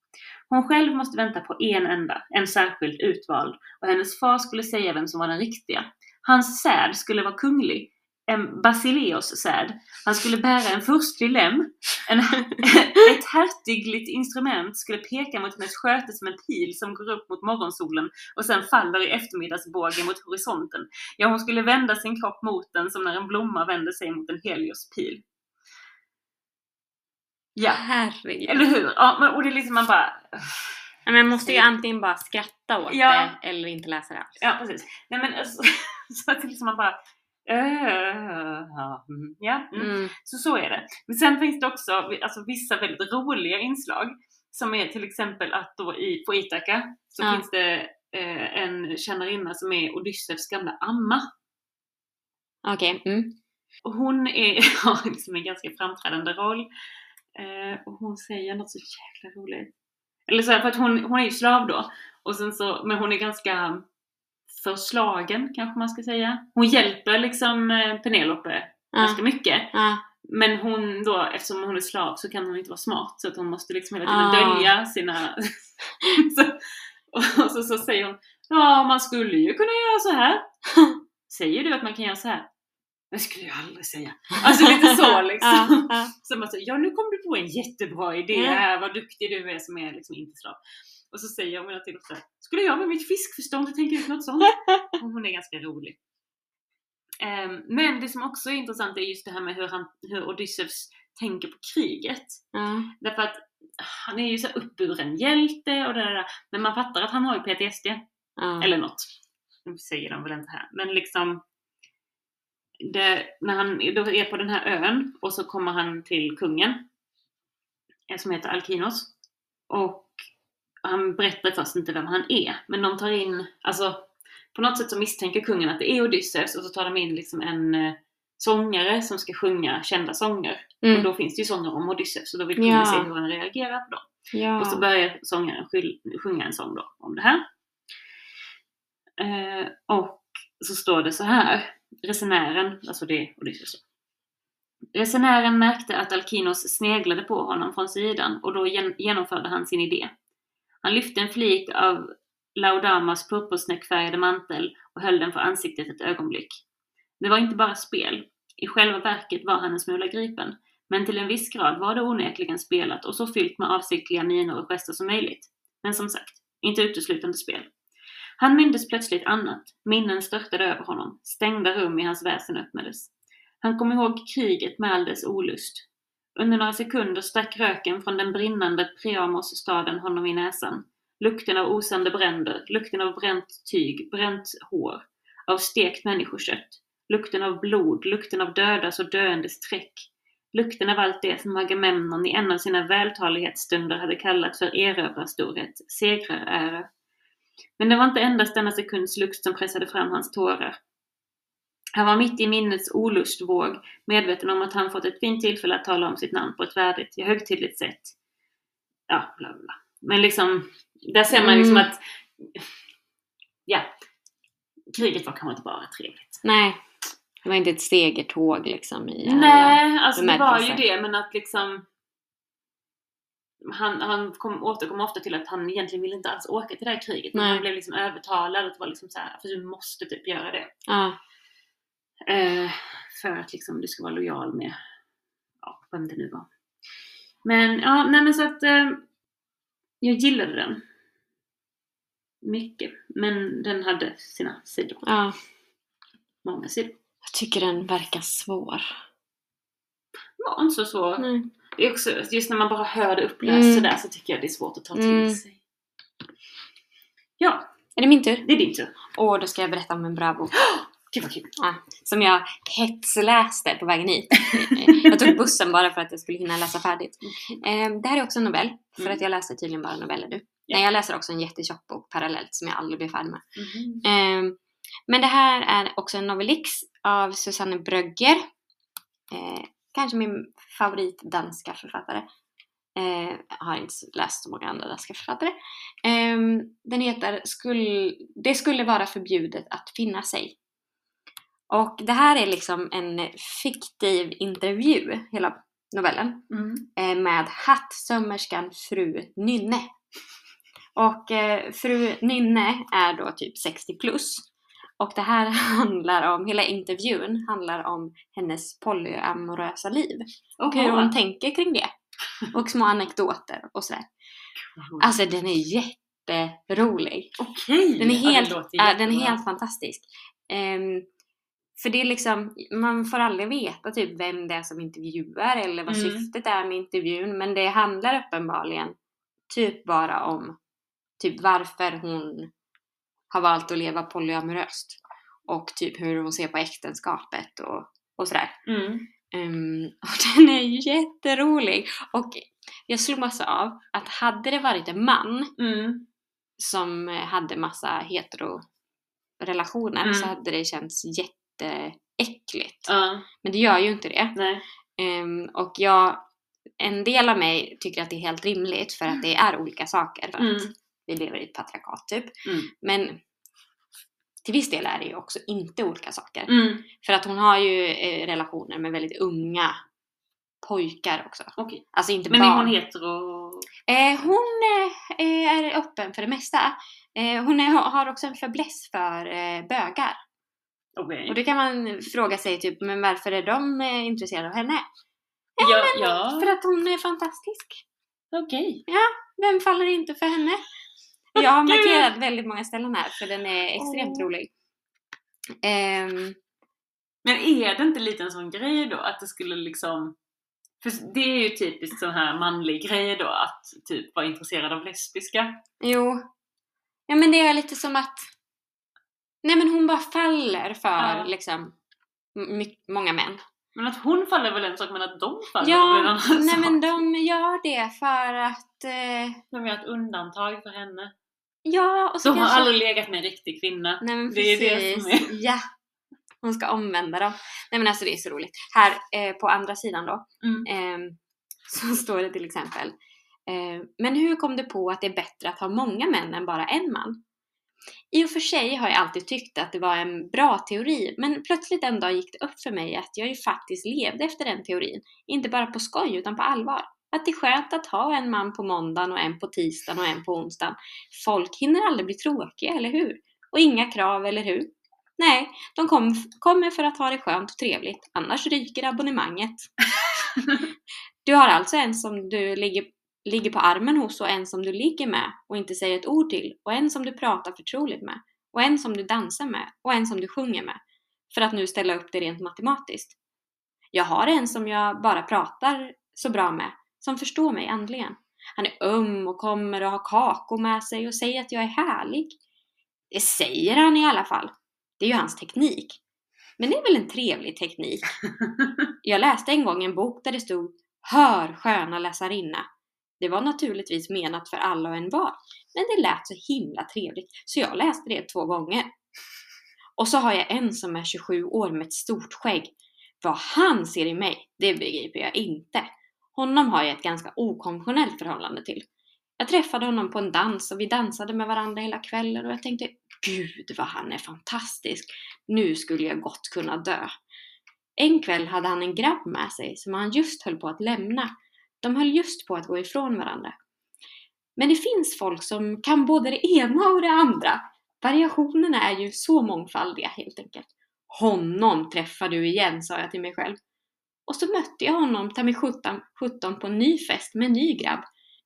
B: Hon själv måste vänta på en enda, en särskild utvald, och hennes far skulle säga vem som var den riktiga. Hans säd skulle vara kunglig, en Basileos säd. Han skulle bära en furstlig lem, en, ett hertigligt instrument skulle peka mot hennes sköte som en pil som går upp mot morgonsolen och sen faller i eftermiddagsbåge mot horisonten. Ja, hon skulle vända sin kropp mot den som när en blomma vänder sig mot en heliospil. Ja,
A: Herregud.
B: eller hur? Ja, men, och det är liksom man bara...
A: Men man måste ju antingen bara skratta åt
B: Ja.
A: det eller inte läsa det alls.
B: Ja, precis. Nej men alltså, så att det liksom man bara... "Äh, ja, mm, mm.
A: Mm.
B: Så så är det. Men sen finns det också alltså, vissa väldigt roliga inslag. Som är till exempel att då i, på Ithaka så
A: Ja.
B: finns det eh, en tjänarinna som är Odysseus gamla amma.
A: Okej. Mm.
B: Och hon är, har liksom en ganska framträdande roll. Eh, och hon säger något så jäkla roligt. Eller så här, för att hon, hon är ju slav då. Och sen så, men hon är ganska förslagen kanske man ska säga. Hon hjälper liksom eh, Penelope
A: Ja.
B: ganska mycket.
A: Ja.
B: Men hon då, eftersom hon är slav så kan hon inte vara smart så att hon måste liksom hela tiden
A: Ah.
B: dölja sina... så, och så, så säger hon Ja, man skulle ju kunna göra så här. Säger du att man kan göra så här? Det skulle jag aldrig säga. Alltså lite så liksom. Så man säger, ja nu kom du på en jättebra idé här, vad duktig du är som är liksom inte slav. Och så säger jag hela tiden så här, skulle jag med mitt fiskförstånd tänka ut något sånt? Och hon är ganska rolig. Ehm, men det som också är intressant är just det här med hur, han, hur Odysseus tänker på kriget.
A: Ja.
B: Därför att han är ju så uppburen hjälte och det där, men man fattar att han har ju PTSD.
A: Ja.
B: Eller något. Nu säger de väl inte här. Men liksom det, när han då är på den här ön och så kommer han till kungen eh, som heter Alkinos. Och han berättar först inte vem han är. Men de tar in, alltså på något sätt så misstänker kungen att det är Odysseus och så tar de in liksom en eh, sångare som ska sjunga kända sånger. Och
A: Mm.
B: då finns det ju sånger om Odysseus och då vill kungen
A: Ja.
B: se hur han reagerar på dem.
A: Ja.
B: Och så börjar sångaren sjunga en sång då om det här. Eh, och så står det så här. Resenären, alltså det är Odysseus. Resenären märkte att Alkinos sneglade på honom från sidan och då gen- genomförde han sin idé. Han lyfte en flik av Laudamas purpursnäckfärgade mantel och höll den för ansiktet ett ögonblick. Det var inte bara spel. I själva verket var han en smula gripen. Men till en viss grad var det onekligen spelat och så fyllt med avsiktliga miner och gester som möjligt. Men som sagt, inte uteslutande spel. Han mindes plötsligt annat. Minnen störtade över honom. Stängda rum i hans väsen öppnades. Han kom ihåg kriget med all dess olust. Under några sekunder stack röken från den brinnande Priamos-staden honom i näsan. Lukten av osande bränder, lukten av bränt tyg, bränt hår, av stekt människokött, lukten av blod, lukten av dödas och döendes träck, lukten av allt det som Agamemnon i en av sina vältalighetsstunder hade kallat för erövrarstorhet, segrarära. Men det var inte endast denna sekunds lukt som pressade fram hans tårar. Han var mitt i minnets olustvåg, medveten om att han fått ett fint tillfälle att tala om sitt namn på ett värdigt, ja, högtidligt sätt. Ja, bla bla. Men liksom, där ser man liksom
A: Mm.
B: att, ja, kriget var kanske inte bara trevligt.
A: Nej. Det var inte ett segertåg liksom i alla-
B: Nej, alltså det var ju det, men att liksom han, han kom, återkom ofta till att han egentligen ville inte alls åka till det här kriget. Men
A: Nej.
B: han blev liksom övertalad att det var liksom så här, för du måste typ göra det.
A: Ja.
B: Eh, för att liksom du ska vara lojal med, ja, vem det nu var. Men ja, nej men så att eh, jag gillade den. Mycket. Men den hade sina sidor.
A: Ja,
B: Många sidor.
A: jag tycker den verkar svår.
B: Var inte så svårt.
A: Nej.
B: Det är också, just när man bara hör det uppläst
A: Mm.
B: sådär så tycker jag det är svårt att ta till
A: Mm.
B: sig. Ja,
A: Är det min tur?
B: det är din tur.
A: Och då ska jag berätta om en bra bok.
B: Gud vad kul.
A: Ja, som jag hetsläste på vägen hit. Jag tog bussen bara för att jag skulle hinna läsa färdigt. Eh, Det här är också en novell, för
B: Mm.
A: att jag läser tydligen bara noveller nu.
B: Ja.
A: Nej, jag läser också en jättetjock bok parallellt som jag aldrig blir färdig med. Eh, Men det här är också en novellix av Susanne Brögger. Kanske min favorit danska författare. Eh, har inte läst så många andra danska författare. Eh, den heter Skull, Det skulle vara förbjudet att finna sig. Och det här är liksom en fiktiv intervju, hela novellen,
B: Mm.
A: eh, med hattsömmerskan fru Nynne. Och eh, fru Nynne är då typ 60 plus. Och det här handlar om, hela intervjun handlar om hennes polyamorösa liv. Och hur hon tänker kring det. Och små anekdoter och sådär. Alltså den är jätterolig.
B: Okej!
A: Den är helt, ja, den är helt fantastisk. Ehm, för det är liksom, man får aldrig veta typ vem det är som intervjuar eller vad
B: Mm.
A: syftet är med intervjun. Men det handlar uppenbarligen typ bara om typ varför hon har valt att leva polyamoröst. Och typ hur hon ser på äktenskapet och, och sådär.
B: Mm.
A: Ehm, och den är jätterolig. Och jag massa av att hade det varit en man
B: Mm.
A: som hade massa hetero-relationer
B: Mm.
A: så hade det känts jätteäckligt.
B: Ja,
A: Men det gör ju inte det. Ehm, och jag, en del av mig tycker att det är helt rimligt för att det är olika saker. För att
B: Mm.
A: Vi lever i ett patriarkat typ.
B: Mm.
A: Men till viss del är det ju också inte olika saker.
B: Mm.
A: För att hon har ju eh, relationer med väldigt unga pojkar också.
B: Okej.
A: Alltså inte
B: Men är
A: barn.
B: hon hetero?
A: Eh, hon eh, är öppen för det mesta. Eh, hon är, har också en fäbless för eh, bögar.
B: Okej.
A: Och det kan man fråga sig typ, men varför är de eh, intresserade av henne?
B: Ja, ja.
A: För att hon är fantastisk.
B: okej.
A: Vem faller inte för henne? Jag har markerat väldigt många ställen här för den är extremt
B: Åh.
A: rolig. Ehm,
B: Men är det inte lite en sån grej då att det skulle liksom... För det är ju typiskt sån här manlig grej då att typ vara intresserad av lesbiska.
A: jo. Ja men det är lite som att Nej men hon bara faller för
B: Ja.
A: liksom många män.
B: Men att hon faller väl en sak men att de faller väl en
A: Ja,
B: annan
A: nej
B: sak.
A: men de gör det för att eh,
B: De gör ett undantag för henne.
A: Ja, och så
B: De har
A: kanske...
B: aldrig legat med en riktig kvinna.
A: Nej men
B: Det är det som
A: Ja. Hon ska omvända dem. Nej men alltså det är så roligt. Här eh, på andra sidan då.
B: Mm.
A: ehm, så står det till exempel. Eh, men hur kom du på att det är bättre att ha många män än bara en man? I och för sig har jag alltid tyckt att det var en bra teori, men plötsligt en dag gick det upp för mig att jag ju faktiskt levde efter den teorin. Inte bara på skoj, utan på allvar. Att det är skönt att ha en man på måndagen och en på tisdagen och en på onsdagen. Folk hinner aldrig bli tråkiga, eller hur? Och inga krav, eller hur? Nej, de kom, kommer för att ha det skönt och trevligt, annars ryker abonnemanget. Du har alltså en som du ligger, ligger på armen hos och en som du ligger med och inte säger ett ord till och en som du pratar förtroligt med och en som du dansar med och en som du sjunger med. För att nu ställa upp det rent matematiskt. Jag har en som jag bara pratar så bra med, som förstår mig andligen. Han är öm och kommer och har kakor med sig och säger att jag är härlig. Det säger han i alla fall. Det är ju hans teknik. Men det är väl en trevlig teknik? Jag läste en gång en bok där det stod Hör sköna läsarinna. Det var naturligtvis menat för alla och en var. Men det lät så himla trevligt så jag läste det två gånger. Och så har jag en som är 27 år med ett stort skägg. Vad han ser i mig, det begriper jag inte. Honom har jag ett ganska okonventionellt förhållande till. Jag träffade honom på en dans och vi dansade med varandra hela kvällen och jag tänkte Gud vad han är fantastisk. Nu skulle jag gott kunna dö. En kväll hade han en grabb med sig som han just höll på att lämna. De höll just på att gå ifrån varandra. Men det finns folk som kan både det ena och det andra. Variationerna är ju så mångfaldiga helt enkelt. Honom träffar du igen, sa jag till mig själv. Och så mötte jag honom ta mig 17, 17 på en ny fest med en ny grabb.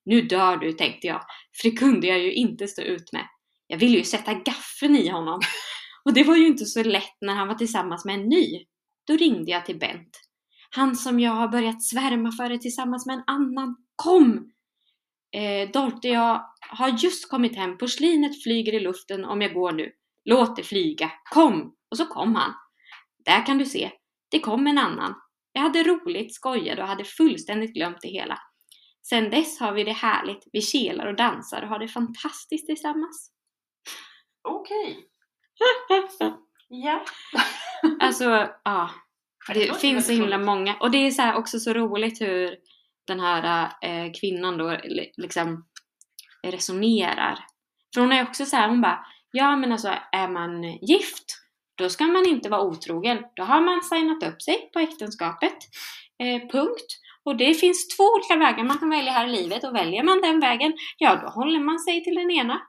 A: Nu dör du, tänkte jag, för det kunde jag ju inte stå ut med. Jag ville ju sätta gaffeln i honom. Och det var ju inte så lätt när han var tillsammans med en ny. Då ringde jag till Bent. Han som jag har börjat svärma för tillsammans med en annan. Kom! Eh, Dorte, jag har just kommit hem. Porslinet flyger i luften om jag går nu. Låt det flyga. Kom! Och så kom han. Där kan du se. Det kom en annan. Jag hade roligt, skojade och hade fullständigt glömt det hela. Sen dess har vi det härligt. Vi kelar och dansar och har det fantastiskt tillsammans.
B: Okej. Ja.
A: Alltså, ja. Det
B: låter
A: finns så himla
B: roligt.
A: många. Och det är så också så roligt hur den här eh, kvinnan då li- liksom resonerar. För hon är också så här, hon bara, ja men alltså är man gift, då ska man inte vara otrogen. Då har man signat upp sig på äktenskapet. Eh, punkt. Och det finns två olika vägar man kan välja här i livet och väljer man den vägen, ja då håller man sig till den ena.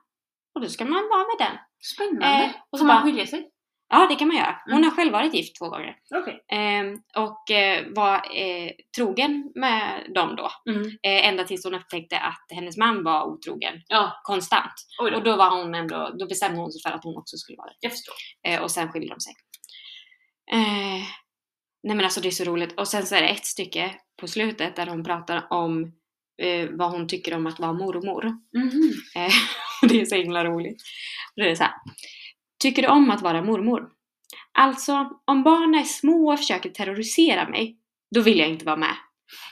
A: Och då ska man vara med den.
B: Spännande.
A: Eh, och så
B: Får man
A: bara-
B: skilja sig?
A: Ja, det kan man göra. Hon
B: Mm.
A: har själv varit gift två gånger.
B: Okej.
A: Ehm, och eh, var eh, trogen med dem då.
B: Mm.
A: Eh, ända tills hon upptäckte att hennes man var otrogen
B: Ja,
A: konstant.
B: då.
A: Och då var hon ändå, då bestämde hon sig för att hon också skulle vara det.
B: Jag förstår.
A: Eh, och sen skilde de sig. Eh, nej men alltså det är så roligt. Och sen så är det ett stycke på slutet där hon pratar om eh, vad hon tycker om att vara mormor. Eh, det är så himla roligt. Och det är så här. Tycker du om att vara mormor? Alltså, om barnen är små och försöker terrorisera mig, då vill jag inte vara med.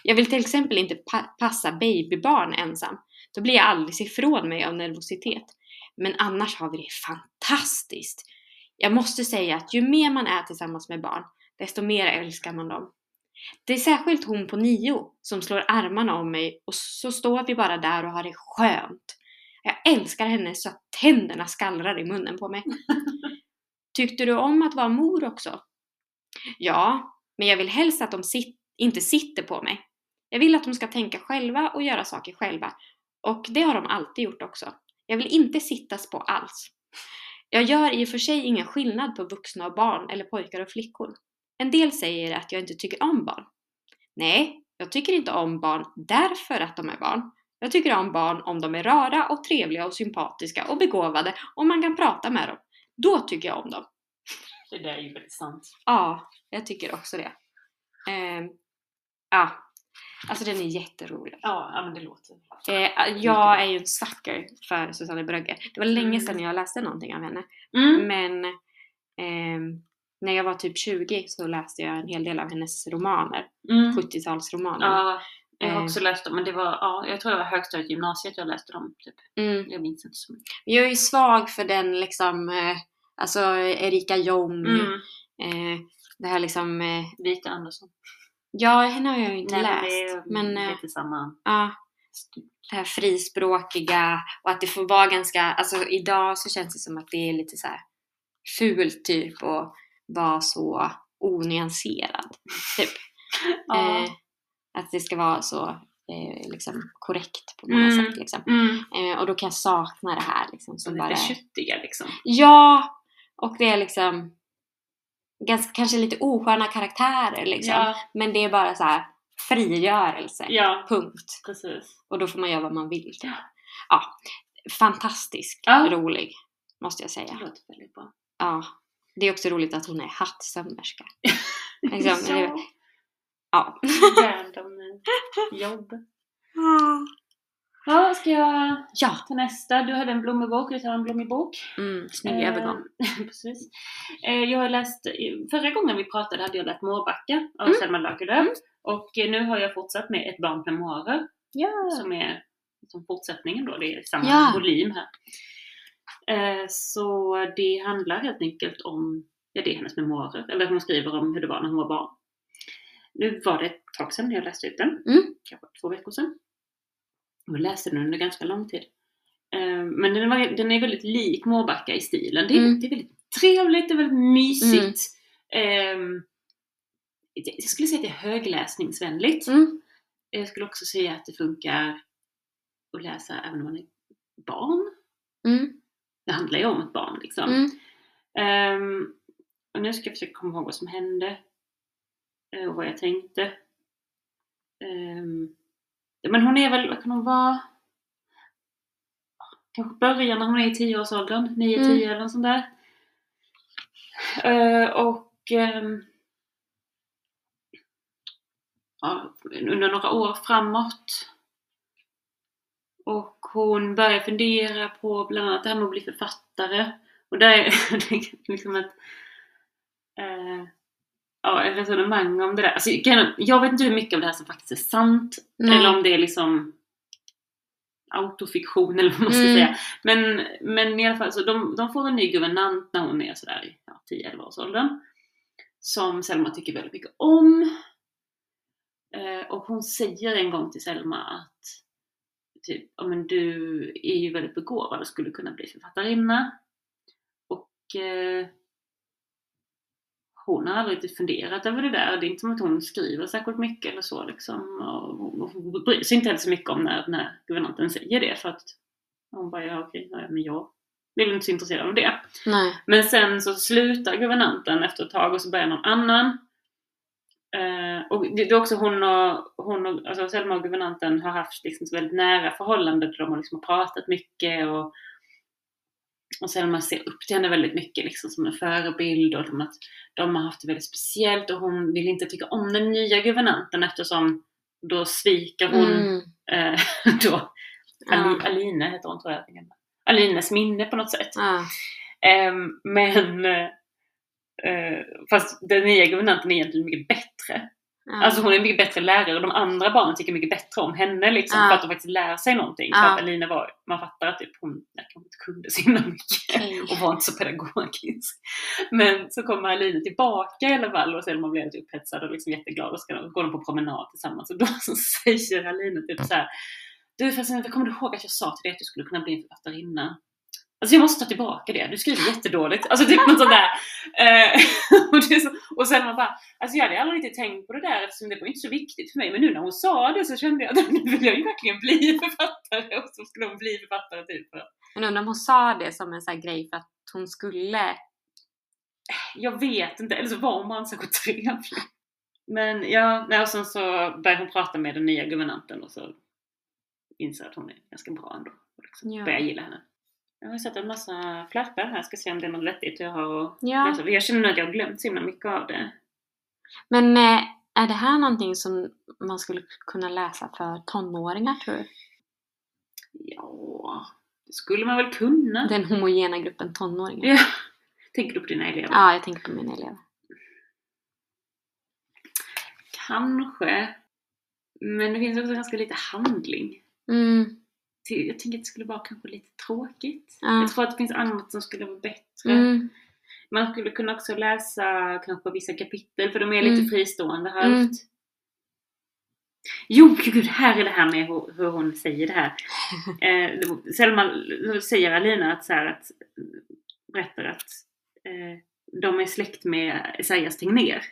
A: Jag vill till exempel inte pa- passa babybarn ensam. Då blir jag alldeles ifrån mig av nervositet. Men annars har vi det fantastiskt. Jag måste säga att ju mer man är tillsammans med barn, desto mer älskar man dem. Det är särskilt hon på nio som slår armarna om mig och så står vi bara där och har det skönt. Jag älskar henne så att tänderna skallrar i munnen på mig. Tyckte du om att vara mor också? Ja, men jag vill helst att de sit- inte sitter på mig. Jag vill att de ska tänka själva och göra saker själva. Och det har de alltid gjort också. Jag vill inte sittas på alls. Jag gör i och för sig ingen skillnad på vuxna och barn eller pojkar och flickor. En del säger att jag inte tycker om barn. Nej, jag tycker inte om barn därför att de är barn. Jag tycker om barn om de är rara och trevliga och sympatiska och begåvade och man kan prata med dem. Då tycker jag om dem.
B: Det där är ju väldigt sant.
A: Ja, jag tycker också det. Ehm, ja, alltså den är jätterolig.
B: Ja, ja men det låter.
A: Eh, jag är ju en sucker för Susanne Brögger. Det var länge
B: Mm.
A: sedan jag läste någonting av henne.
B: Mm.
A: Men ehm, när jag var typ 20 så läste jag en hel del av hennes romaner.
B: Mm.
A: 70-talsromaner.
B: Ja, jag har
A: Eh.
B: också läst dem, men det var, ja, jag tror det var högstadiet, gymnasiet jag läste dem. Typ.
A: Mm.
B: Jag minns inte så mycket.
A: Jag är ju svag för den liksom, eh, alltså Erika Jong.
B: Mm.
A: Eh, det här liksom, eh,
B: Vita Andersson.
A: ja henne har jag ju inte
B: Nej, men
A: läst.
B: det är
A: Men, eh,
B: lite samma.
A: ja, det här frispråkiga och att det får vara ganska, alltså idag så känns det som att det är lite så här fult typ och vara så onyanserad. Typ.
B: Ja.
A: Eh, att det ska vara så eh, liksom korrekt på många
B: Mm.
A: sätt. Liksom.
B: Mm.
A: Eh, och då kan jag sakna det här. Liksom, som
B: lite
A: bara
B: köttiga liksom.
A: Ja! Och det är liksom ganska, kanske lite osköna karaktärer liksom.
B: Ja,
A: Men det är bara så här frigörelse.
B: ja,
A: Punkt.
B: precis.
A: Och då får man göra vad man vill.
B: Ja.
A: Ja. Fantastiskt
B: Ja.
A: rolig, måste jag
B: Det
A: säga.
B: låter väldigt bra.
A: Ja. Det är också roligt att hon är hattsömmerska. Liksom, det-
B: ja,
A: ja.
B: random eh, jobb. Ja, ska jag
A: ja.
B: ta nästa? Du hade en blommig bok, jag tar en blommig bok.
A: Mm, snygg
B: Eh,
A: övergång.
B: Precis. Eh, Jag har läst, förra gången vi pratade hade jag läst Mårbacka av
A: Mm.
B: Selma Lagerlöf.
A: Mm.
B: Och eh, nu har jag fortsatt med Ett barns memoarer
A: Ja.
B: som är som fortsättningen då, det är samma
A: Ja.
B: volym här. Eh, Så det handlar helt enkelt om, ja det är hennes memoarer, eller hon skriver om hur det var när hon var barn. Nu var det ett tag sedan jag läste ut den,
A: Mm.
B: kanske två veckor sedan. Jag läste den under ganska lång tid. Eh, Men den, var, den är väldigt lik Mårbacka i stilen. Det är,
A: Mm.
B: det är väldigt trevligt, det är väldigt mysigt. Ehm, jag skulle säga att det är högläsningsvänligt.
A: Mm.
B: Jag skulle också säga att det funkar att läsa även om man är barn.
A: Mm.
B: Det handlar ju om ett barn liksom.
A: Mm.
B: Ehm, och nu ska jag försöka komma ihåg vad som hände. Eh, Och vad jag tänkte. Ehm, Men hon är väl, vad kan hon vara? Kanske början när hon är i tioårsåldern, 9-10
A: Mm.
B: eller något sånt där. Eh, Och ehm, ja, under några år framåt. Och hon börjar fundera på bland annat det här med att bli författare. Och där är det liksom ett eh, ja, ett resonemang om det där. Alltså, jag- vet inte hur mycket av det här som faktiskt är sant.
A: Nej.
B: Eller om det är liksom autofiktion eller vad man ska
A: Mm.
B: säga. Men, men i alla fall, så de, de får en ny guvernant när hon är sådär i ja, 10-11 års åldern. Som Selma tycker väldigt mycket om. Eh, och hon säger en gång till Selma att typ, ja men du är ju väldigt begåvad och skulle kunna bli författarinna. Och eh, hon har aldrig riktigt funderat över det där. Det är inte som att hon skriver särskilt mycket eller så liksom. Och hon, hon bryr sig inte heller så mycket om när, när guvernanten säger det för att hon bara, ja okej, ja, men jag är inte så intresserad av det.
A: Nej.
B: Men sen så slutar guvernanten efter ett tag och så börjar någon annan. Eh, och det, det är också hon och, hon och alltså Selma och guvernanten har haft liksom väldigt nära förhållande där de har liksom pratat mycket och, och Selma ser upp till henne väldigt mycket liksom som en förebild och att de har haft det väldigt speciellt och hon vill inte tycka om den nya guvernanten eftersom då sviker hon
A: Mm.
B: eh, då Ali, Aline heter hon tror jag. Alines minne på något sätt.
A: Ja.
B: Ehm, men eh, eh, fast den nya guvernanten är egentligen mycket bättre.
A: Ja.
B: Alltså hon är en mycket bättre lärare och de andra barnen tycker mycket bättre om henne liksom
A: Ja.
B: för att de faktiskt lär sig någonting. För att Alina var, man fattar att typ hon kanske inte kunde så himla mycket
A: Okej.
B: och var inte så pedagogisk. Men så kommer Alina tillbaka i alla fall och Selma blir lite upphetsad och liksom jätteglad och ska gå de på promenad tillsammans och då så säger Alina typ så här. Du förresten, kommer du ihåg att jag sa till dig att du skulle kunna bli en författarinna? Alltså jag måste ta tillbaka det, du skriver jättedåligt. Alltså typ något sånt där. Eh, och, så, och sen man bara, alltså jag hade aldrig riktigt tänkt på det där eftersom det var inte så viktigt för mig. Men nu när hon sa det så kände jag att nu vill jag ju verkligen bli författare. Och så skulle hon bli författare typ.
A: Men undrar om hon sa det som en sån här grej för att hon skulle...
B: Jag vet inte, eller så var hon bara inte särskilt trevlig. Men ja, och sen så börjar hon prata med den nya guvernanten och så inser att hon är ganska bra ändå. Och liksom
A: Ja.
B: börjar gilla henne. Jag har sett en massa flashar här, ska se om det är något vettigt jag har att
A: Ja.
B: läsa. Jag känner att jag har glömt så himla mycket av det.
A: Men eh, är det här någonting som man skulle kunna läsa för tonåringar tror du?
B: Ja, det skulle man väl kunna.
A: Den homogena gruppen tonåringar?
B: Ja. Tänker du på dina elever?
A: Ja, jag tänker på mina elever.
B: Kanske. Men det finns också ganska lite handling.
A: Mm.
B: Till- Jag tänker att det skulle vara kanske lite tråkigt.
A: Ja.
B: Jag tror att det finns annat som skulle vara bättre.
A: Mm.
B: Man skulle kunna också läsa kanske vissa kapitel för de är lite
A: Mm.
B: fristående halvt.
A: Mm.
B: Jo, gud, här är det här med hur, hur hon säger det här. Eh, Selma säger Alina att, så här, att berättar att eh, de är släkt med Esaias Tegnér.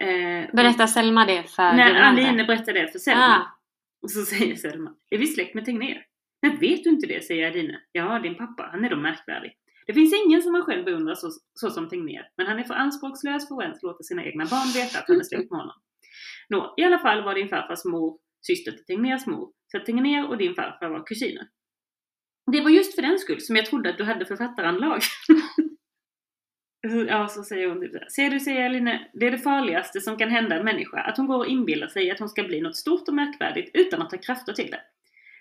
B: Eh,
A: Berättar Selma det för
B: När
A: guvernanten?
B: Aline berättar det för Selma.
A: Ah.
B: Och så säger Selma, är vi släkt med Tegnér? Nej, vet du inte det? säger Adine. Ja, din pappa, han är då märkvärdig. Det finns ingen som man själv beundrar så, så som Tegnér, men han är för anspråkslös för att ens låta sina egna barn veta att han är släkt med honom. Nå, i alla fall var din farfars mor syster till Tegnérs mor, så att Tegnér och din farfar var kusiner. Det var just för den skull som jag trodde att du hade författaranlag. Ja, så säger hon typ. Ser du, säger Aline, det är det farligaste som kan hända en människa, att hon går och inbillar sig att hon ska bli något stort och märkvärdigt utan att ha krafter till det.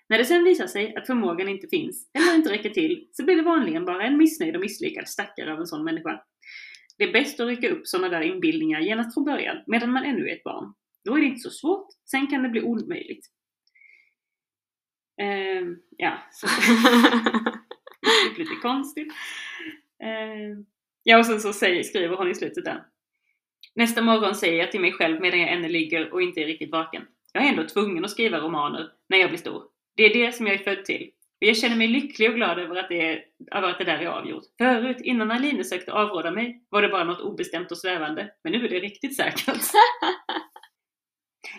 B: När det sen visar sig att förmågan inte finns, eller inte räcker till, så blir det vanligen bara en missnöjd och misslyckad stackare av en sån människa. Det är bäst att rycka upp sådana där inbildningar genast från början, medan man ännu är ett barn. Då är det inte så svårt, sen kan det bli omöjligt. Ehm, ja, så det blir lite konstigt. Ehm, ja, och sen så säger, skriver hon i slutet där. Nästa morgon säger jag till mig själv medan jag ännu ligger och inte är riktigt vaken. Jag är ändå tvungen att skriva romaner när jag blir stor. Det är det som jag är född till. Och jag känner mig lycklig och glad över att det, är, över att det där är avgjort. Förut, innan Aline sökte avråda mig, var det bara något obestämt och svävande. Men nu är det riktigt säkert.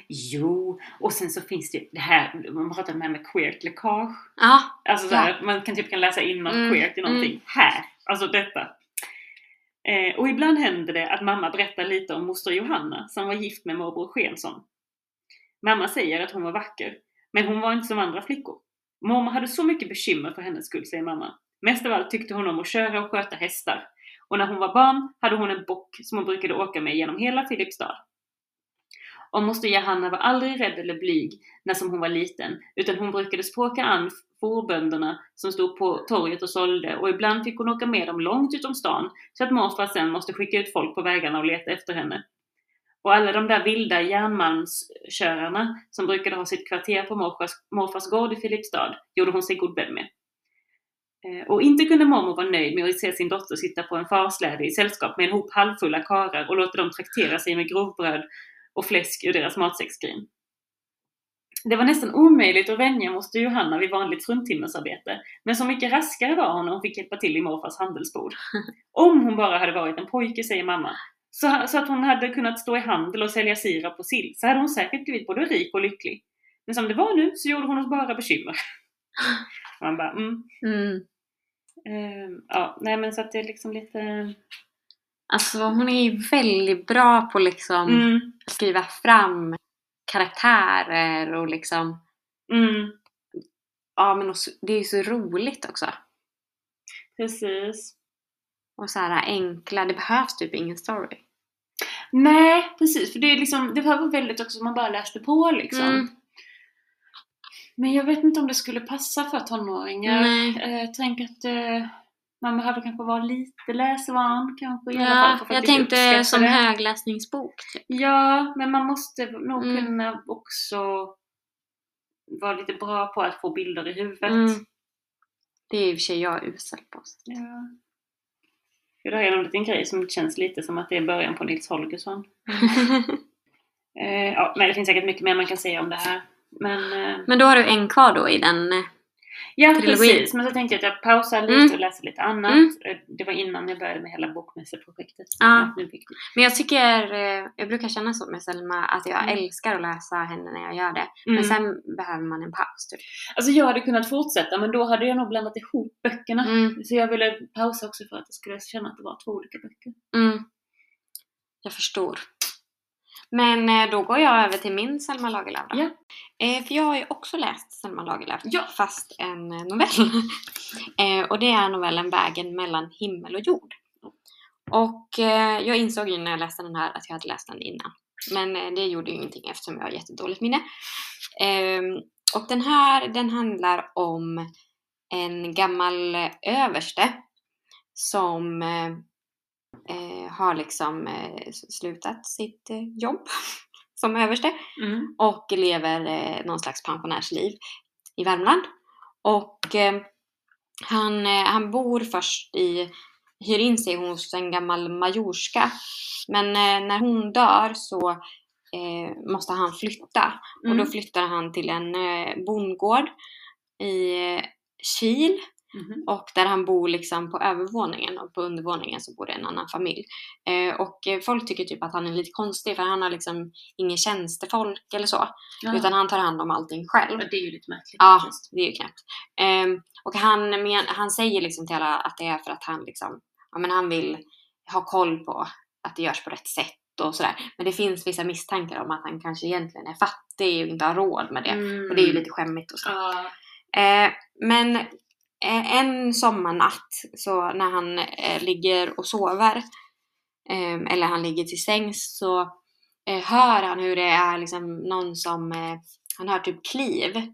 B: jo, och sen så finns det det här, man pratar om det här med queert läckage.
A: ja,
B: Alltså så här, att man kan typ kan läsa in något
A: Mm,
B: queert i någonting. Här! Alltså detta. Eh, och ibland händer det att mamma berättar lite om moster Johanna som var gift med morbror Skensson. Mamma säger att hon var vacker, men hon var inte som andra flickor. Mormor hade så mycket bekymmer för hennes skull, säger mamma. Mest av allt tyckte hon om att köra och sköta hästar. Och när hon var barn hade hon en bock som hon brukade åka med genom hela Filipstad. Och moster Johanna var aldrig rädd eller blyg när som hon var liten, utan hon brukade språka an fårbönderna som stod på torget och sålde och ibland fick hon åka med dem långt utom stan så att morfar sen måste skicka ut folk på vägarna och leta efter henne. Och alla de där vilda järnmalmskörarna som brukade ha sitt kvarter på morfars, morfars gård i Filipstad gjorde hon sig god vän med. Eh, och inte kunde mormor vara nöjd med att se sin dotter sitta på en farsläde i sällskap med en hop halvfulla karar och låta dem traktera sig med grovbröd och fläsk ur deras matsäcksskrin. Det var nästan omöjligt att vänja moster Johanna vid vanligt fruntimmersarbete, men så mycket raskare var hon när hon fick hjälpa till i morfars handelsbord. Om hon bara hade varit en pojke, säger mamma, så, så att hon hade kunnat stå i handel och sälja sirap och sill, så hade hon säkert blivit både rik och lycklig. Men som det var nu så gjorde hon oss bara bekymmer. Man bara, mm.
A: Mm.
B: Uh, ja, nej men så att det är liksom lite...
A: Alltså hon är ju väldigt bra på liksom
B: Mm,
A: skriva fram karaktärer och liksom
B: mm,
A: Ja men det är ju så roligt också.
B: precis.
A: Och så här enkla, det behövs typ ingen story.
B: Nej, precis. För det är liksom, det var väldigt också man bara läste på liksom.
A: Mm.
B: Men jag vet inte om det skulle passa för tonåringar.
A: Nej.
B: Eh, Jag tänker att eh, man behöver kanske vara lite läsvan kanske i alla
A: Ja,
B: fall. för
A: jag tänkte som
B: det.
A: högläsningsbok. Typ.
B: Ja, men man måste nog
A: Mm.
B: kunna också vara lite bra på att få bilder i huvudet.
A: Mm. Det är i och för sig jag usel på.
B: Ja. Det här är en liten grej som känns lite som att det är början på Nils Holgersson. Eh, ja, men det finns säkert mycket mer man kan säga om det här. Men eh,
A: Men då har du en kvar då i den.
B: Ja
A: Trilogi.
B: precis, men så tänkte jag att jag pausar lite
A: Mm.
B: och läser lite annat.
A: Mm.
B: Eh, Det var innan jag började med hela bokmässeprojektet.
A: Ja.
B: Fick vi-
A: Men jag tycker, eh, jag brukar känna så med Selma att jag
B: Mm.
A: älskar att läsa henne när jag gör det.
B: Mm.
A: Men sen behöver man en paus typ.
B: Alltså jag hade kunnat fortsätta men då hade jag nog blandat ihop böckerna.
A: Mm.
B: Så jag ville pausa också för att jag skulle känna att det var två olika böcker.
A: Mm. Jag förstår. Men eh, då går jag över till min Selma Lagerlöf då.
B: Ja.
A: Eh, för jag har ju också läst Selma Lagerlöf,
B: Ja.
A: fast en eh, novell. eh, och det är novellen Vägen mellan himmel och jord. Och eh, jag insåg ju när jag läste den här att jag hade läst den innan. Men det gjorde ju ingenting eftersom jag har jättedåligt minne. Ehm, och den här, den handlar om en gammal överste som eh, har liksom eh, slutat sitt eh, jobb som överste
B: Mm.
A: och lever eh, någon slags pensionärsliv i Värmland. Och eh, han, eh, han bor först i, hyr in sig hos en gammal majorska. Men när hon dör så måste han flytta. Och då
B: Mm.
A: flyttar han till en eh, bondgård i Kil.
B: Mhm.
A: Och där han bor liksom på övervåningen och på undervåningen så bor det en annan familj. Eh, och eh, folk tycker typ att han är lite konstig för han har liksom ingen tjänstefolk eller så.
B: Ja.
A: Utan han tar hand om allting själv.
B: Ja, det är ju lite märkligt
A: Ja,
B: faktiskt.
A: det är ju knäppt. Ehm, och han, men, han säger liksom till alla att det är för att han liksom, ja men han vill ha koll på att det görs på rätt sätt och sådär. Men det finns vissa misstankar om att han kanske egentligen är fattig och inte har råd med det.
B: Mm.
A: Och det är ju lite skämmigt och så.
B: Ja.
A: Eh, men eh, Eh, en sommarnatt så när han eh, ligger och sover eh, eller han ligger till sängs så eh, hör han hur det är liksom någon som eh, han hör typ kliv.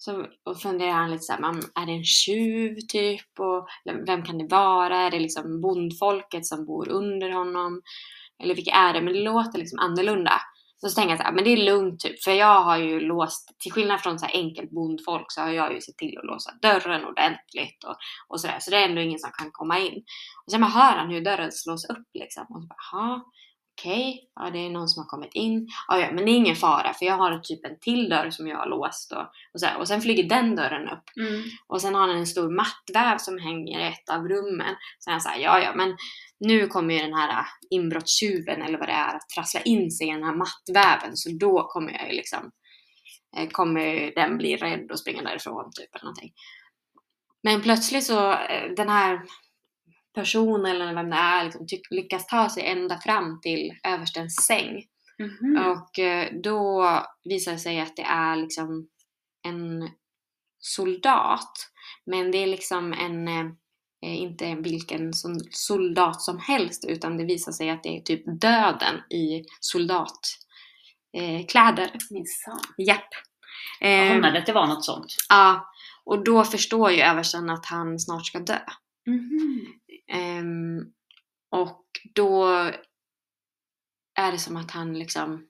A: Så och funderar han lite såhär, är det en tjuv typ? Och vem kan det vara? Är det liksom bondfolket som bor under honom? Eller vilka är det? Men det låter liksom annorlunda. Så, så tänker jag så här, men det är lugnt typ, för jag har ju låst, till skillnad från så här enkelt bondfolk så har jag ju sett till att låsa dörren ordentligt och, och sådär. Så det är ändå ingen som kan komma in. Och sen bara hör han hur dörren slås upp liksom. Och så bara, "Jaha, okej, ja det är någon som har kommit in. Ja, ja, men det är ingen fara för jag har typ en till dörr som jag har låst och, och, så här. och sen flyger den dörren upp.
B: Mm.
A: Och sen har han en stor mattväv som hänger i ett av rummen. Så han säger ja ja men nu kommer ju den här äh, inbrottstjuven eller vad det är att trassla in sig i den här mattväven så då kommer jag ju liksom eh, kommer den bli rädd och springa därifrån typ eller någonting. Men plötsligt så, eh, den här person eller vem det är liksom, lyckas ta sig ända fram till överstens säng.
B: Mhm.
A: Och eh, då visar det sig att det är liksom en soldat. Men det är liksom en, eh, inte vilken soldat som helst utan det visar sig att det är typ döden i soldatkläder. Eh, kläder.
B: Minsann.
A: Japp.
B: Jag
A: Eh,
B: anade att det var något sånt.
A: ja, och då förstår ju översten att han snart ska dö.
B: Mhm.
A: Ehm, och då är det som att han liksom...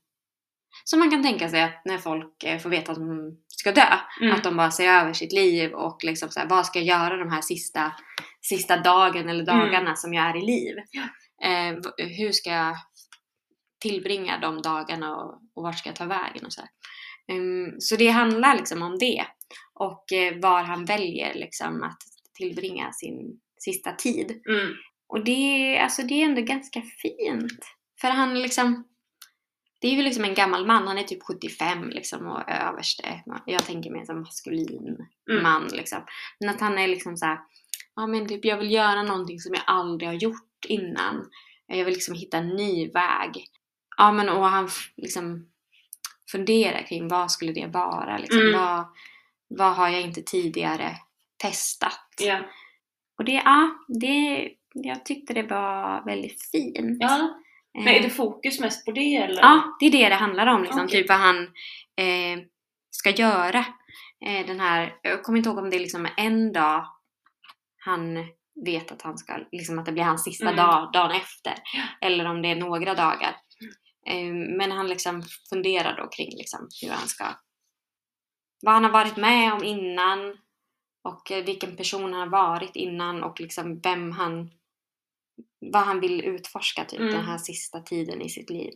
A: Som man kan tänka sig att när folk eh, får veta att de ska dö,
B: Mm.
A: att de bara ser över sitt liv och liksom så här, vad ska jag göra de här sista, sista dagen eller dagarna som jag är i liv? Eh, hur ska jag tillbringa de dagarna och, och vart ska jag ta vägen och så. Ehm, så det handlar liksom om det och eh, var han väljer liksom att tillbringa sin sista tid.
B: Mm.
A: Och det, alltså det är ändå ganska fint. För han liksom, det är ju liksom en gammal man, han är typ 75 liksom och överste. Jag tänker mig som maskulin
B: Mm.
A: man liksom. Men att han är liksom så här, ja men typ jag vill göra någonting som jag aldrig har gjort innan. Jag vill liksom hitta en ny väg. Ja men och han liksom funderar kring vad skulle det vara liksom.
B: Mm.
A: Vad, vad har jag inte tidigare testat?
B: Ja.
A: Och det, ja, det, jag tyckte det var väldigt fint.
B: ja.
A: Eh,
B: Men är det fokus mest på det eller?
A: Ja, det är det det handlar om. Liksom.
B: Okej.
A: Typ vad han eh, ska göra. Eh, den här, jag kommer inte ihåg om det är liksom en dag han vet att han ska, liksom att det blir hans sista
B: Mm.
A: dag dagen efter. Eller om det är några dagar. Eh, men han liksom funderar då kring liksom hur han ska, vad han har varit med om innan och eh, vilken person han har varit innan och liksom vem han, vad han vill utforska typ
B: Mm.
A: den här sista tiden i sitt liv.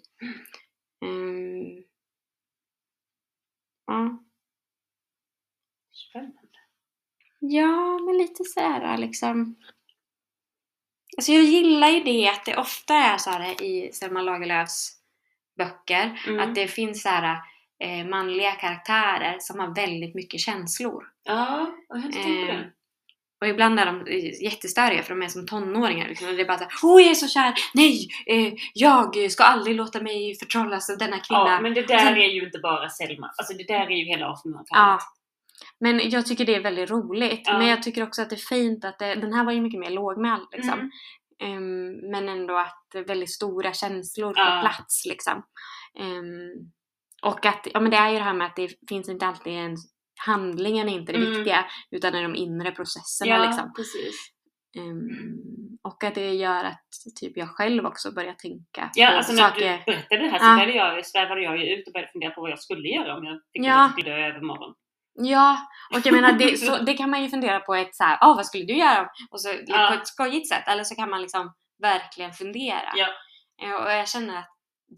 A: Mm. Ja.
B: Spännande.
A: Ja, men lite sådär liksom. Alltså jag gillar ju det att det ofta är så här i Selma Lagerlöfs böcker.
B: Mm.
A: Att det finns så här eh, manliga karaktärer som har väldigt mycket känslor.
B: Ja, jag har inte tänkt på
A: Eh,
B: det.
A: Och ibland är de eh, jättestöriga för de är som tonåringar. Liksom. Och det är bara såhär Åh jag är så kär! Nej! Eh, jag ska aldrig låta mig förtrollas av denna kvinna.
B: Ja, men det där
A: Sen-
B: är ju inte bara Selma. Alltså det där är ju hela 1800-talet.
A: Ja. Men jag tycker det är väldigt roligt.
B: Ja.
A: Men jag tycker också att det är fint att det, den här var ju mycket mer lågmäld liksom.
B: Mm.
A: Ehm, men ändå att väldigt stora känslor
B: Ja.
A: på plats liksom. Ehm, och att, ja men det är ju det här med att det finns inte alltid en handlingen är inte det
B: Mm.
A: viktiga utan det är de inre processerna
B: Ja,
A: liksom. Ehm, och att det gör att typ jag själv också börjar tänka
B: Ja,
A: på
B: alltså när
A: saker.
B: du berättade det här så
A: Ja.
B: började jag, svävade jag ju ut och började fundera på vad jag skulle göra om jag fick
A: Ja.
B: ja. dö övermorgon.
A: Ja, och jag menar det, så, det kan man ju fundera på ett så här, ah, vad skulle du göra? Och så,
B: Ja.
A: På ett skojigt sätt. Eller så kan man liksom verkligen fundera.
B: Ja.
A: Eh, Och jag känner att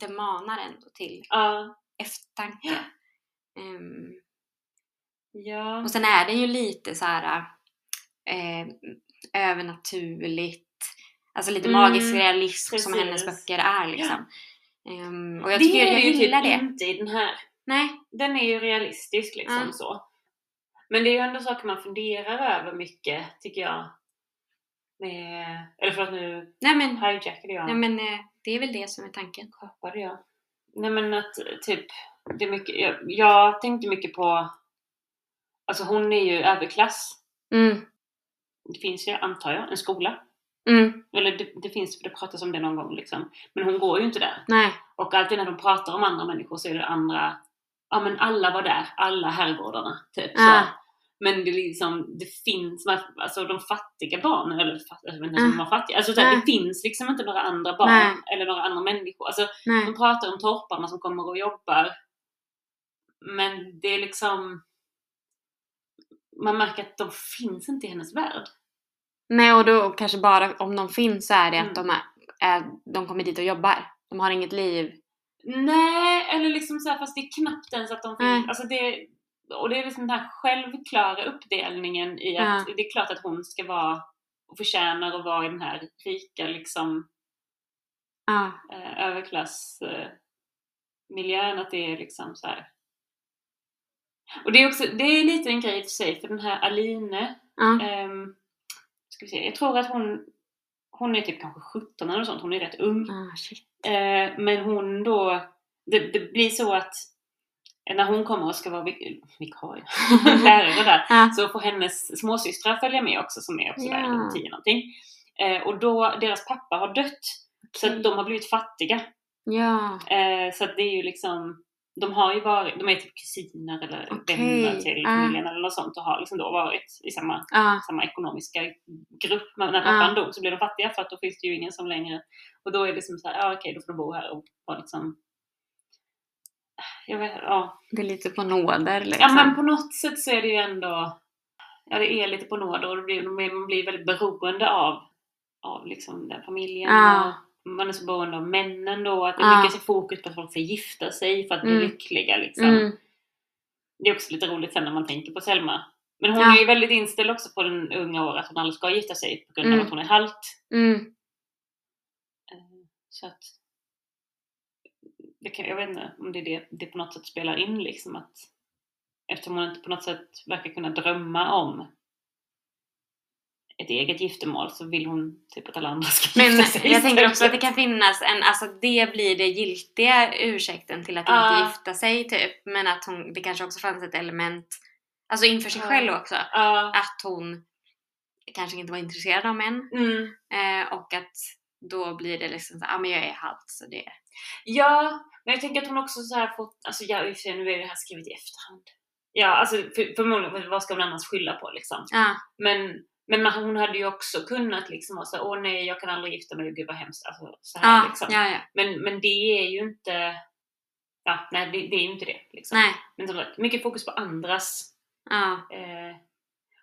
A: det manar ändå till
B: Ja.
A: eftertanke.
B: Ja. Ja.
A: och sen är det ju lite så här eh, övernaturligt. Alltså lite
B: Mm,
A: magisk realism som
B: precis.
A: hennes böcker är liksom. Ehm, och jag
B: det
A: tycker
B: är
A: jag
B: det ju
A: gillar
B: typ
A: det.
B: inte i den här.
A: Nej.
B: Den är ju realistisk liksom
A: Ja.
B: så. Men det är ju ändå saker man funderar över mycket, tycker jag. Med, eller för att nu
A: Nej men,
B: hijackade jag.
A: nej, men eh, det är väl det som är tanken.
B: Sköpade jag. Nej men att typ, det är mycket, jag, jag tänkte mycket på, alltså hon är ju överklass.
A: Mm,
B: Det finns ju, antar jag, en skola.
A: mm,
B: Eller det, det finns, för det pratas om det någon gång liksom. Men hon går ju inte där.
A: nej.
B: Och alltid när de pratar om andra människor så är det andra, ja men alla var där, alla herrgårdarna. Typ så. Men det liksom, det finns, alltså de fattiga barnen, eller jag vet inte ens om de var fattiga, alltså det finns liksom inte några andra barn
A: Nej.
B: eller några andra människor. Alltså
A: nej.
B: de pratar om torparna som kommer och jobbar. Men det är liksom, man märker att de finns inte i hennes värld.
A: Nej, och då kanske bara om de finns så är det att
B: Mm.
A: de, är, är, de kommer dit och jobbar. De har inget liv.
B: Nej, eller liksom så här, fast det är knappt ens att de finns.
A: Nej.
B: Alltså det, och det är liksom den här självklara uppdelningen i att det är klart att hon ska vara och förtjänar att vara i den här rika liksom eh, överklass eh, miljön, att det är liksom så här. Och det är också, det är lite en grej i sig, för den här Aline,
A: Ja.
B: ehm, ska vi se, jag tror att hon, hon är typ kanske 17 eller sånt, hon är rätt ung.
A: Shit.
B: Eh, men hon då, det, det blir så att när hon kommer och ska vara vik- vikarie, lärare där,
A: Ja.
B: så får hennes småsystrar följa med också som är också där
A: Ja.
B: runt 10 någonting. Eh, och då, deras pappa har dött, så
A: Okej.
B: att de har blivit fattiga.
A: Ja.
B: Eh, så att det är ju liksom, de har ju varit, de är typ kusiner eller
A: Okej.
B: vänner till familjen eller något sånt och har liksom då varit i samma,
A: Ja.
B: samma ekonomiska grupp. Men när pappan dog så blev de fattiga för att då finns det ju ingen som längre, och då är det som så här, ja okej då får de bo här och vara liksom jag vet, ja.
A: Det är lite på nåder liksom.
B: ja men på något sätt så är det ju ändå, ja det är lite på nåder och blir, man blir väldigt beroende av, av liksom den familjen.
A: Ja.
B: Och man är så beroende av männen då, att det är
A: Ja.
B: mycket så fokus på att folk ska gifta sig för att bli
A: Mm.
B: lyckliga liksom.
A: Mm.
B: Det är också lite roligt sen när man tänker på Selma. Men hon
A: Ja.
B: är ju väldigt inställd också på den unga år att hon aldrig ska gifta sig på grund av
A: Mm.
B: att hon är halt.
A: Mm.
B: Eh, Så att det kan, jag vet inte om det, är det, det på något sätt spelar in liksom att eftersom hon inte på något sätt verkar kunna drömma om ett eget giftermål så vill hon typ att alla andra ska
A: Men
B: gifta sig
A: jag tänker också att det kan finnas en, alltså det blir det giltiga ursäkten till att
B: Ja.
A: inte gifta sig typ. Men att hon, det kanske också fanns ett element, alltså inför sig
B: Ja.
A: själv också.
B: Ja.
A: Att hon kanske inte var intresserad av män.
B: Mm.
A: Eh, och att då blir det liksom så ja ah, men jag är halt så det.
B: Ja, men jag tänker att hon också så här fått, alltså ja, i och för sig, nu är det här skrivet i efterhand. Ja, alltså för, förmodligen, vad ska hon annars skylla på liksom? Men, men man- hon hade ju också kunnat liksom vara så åh nej, jag kan aldrig gifta mig, gud vad hemskt. Alltså, så här,
A: ja,
B: liksom.
A: ja, ja.
B: Men, men det är ju inte, ja, nej det, det är ju inte det. Liksom.
A: Nej.
B: Men som sagt, mycket fokus på andras.
A: Ja.
B: Eh,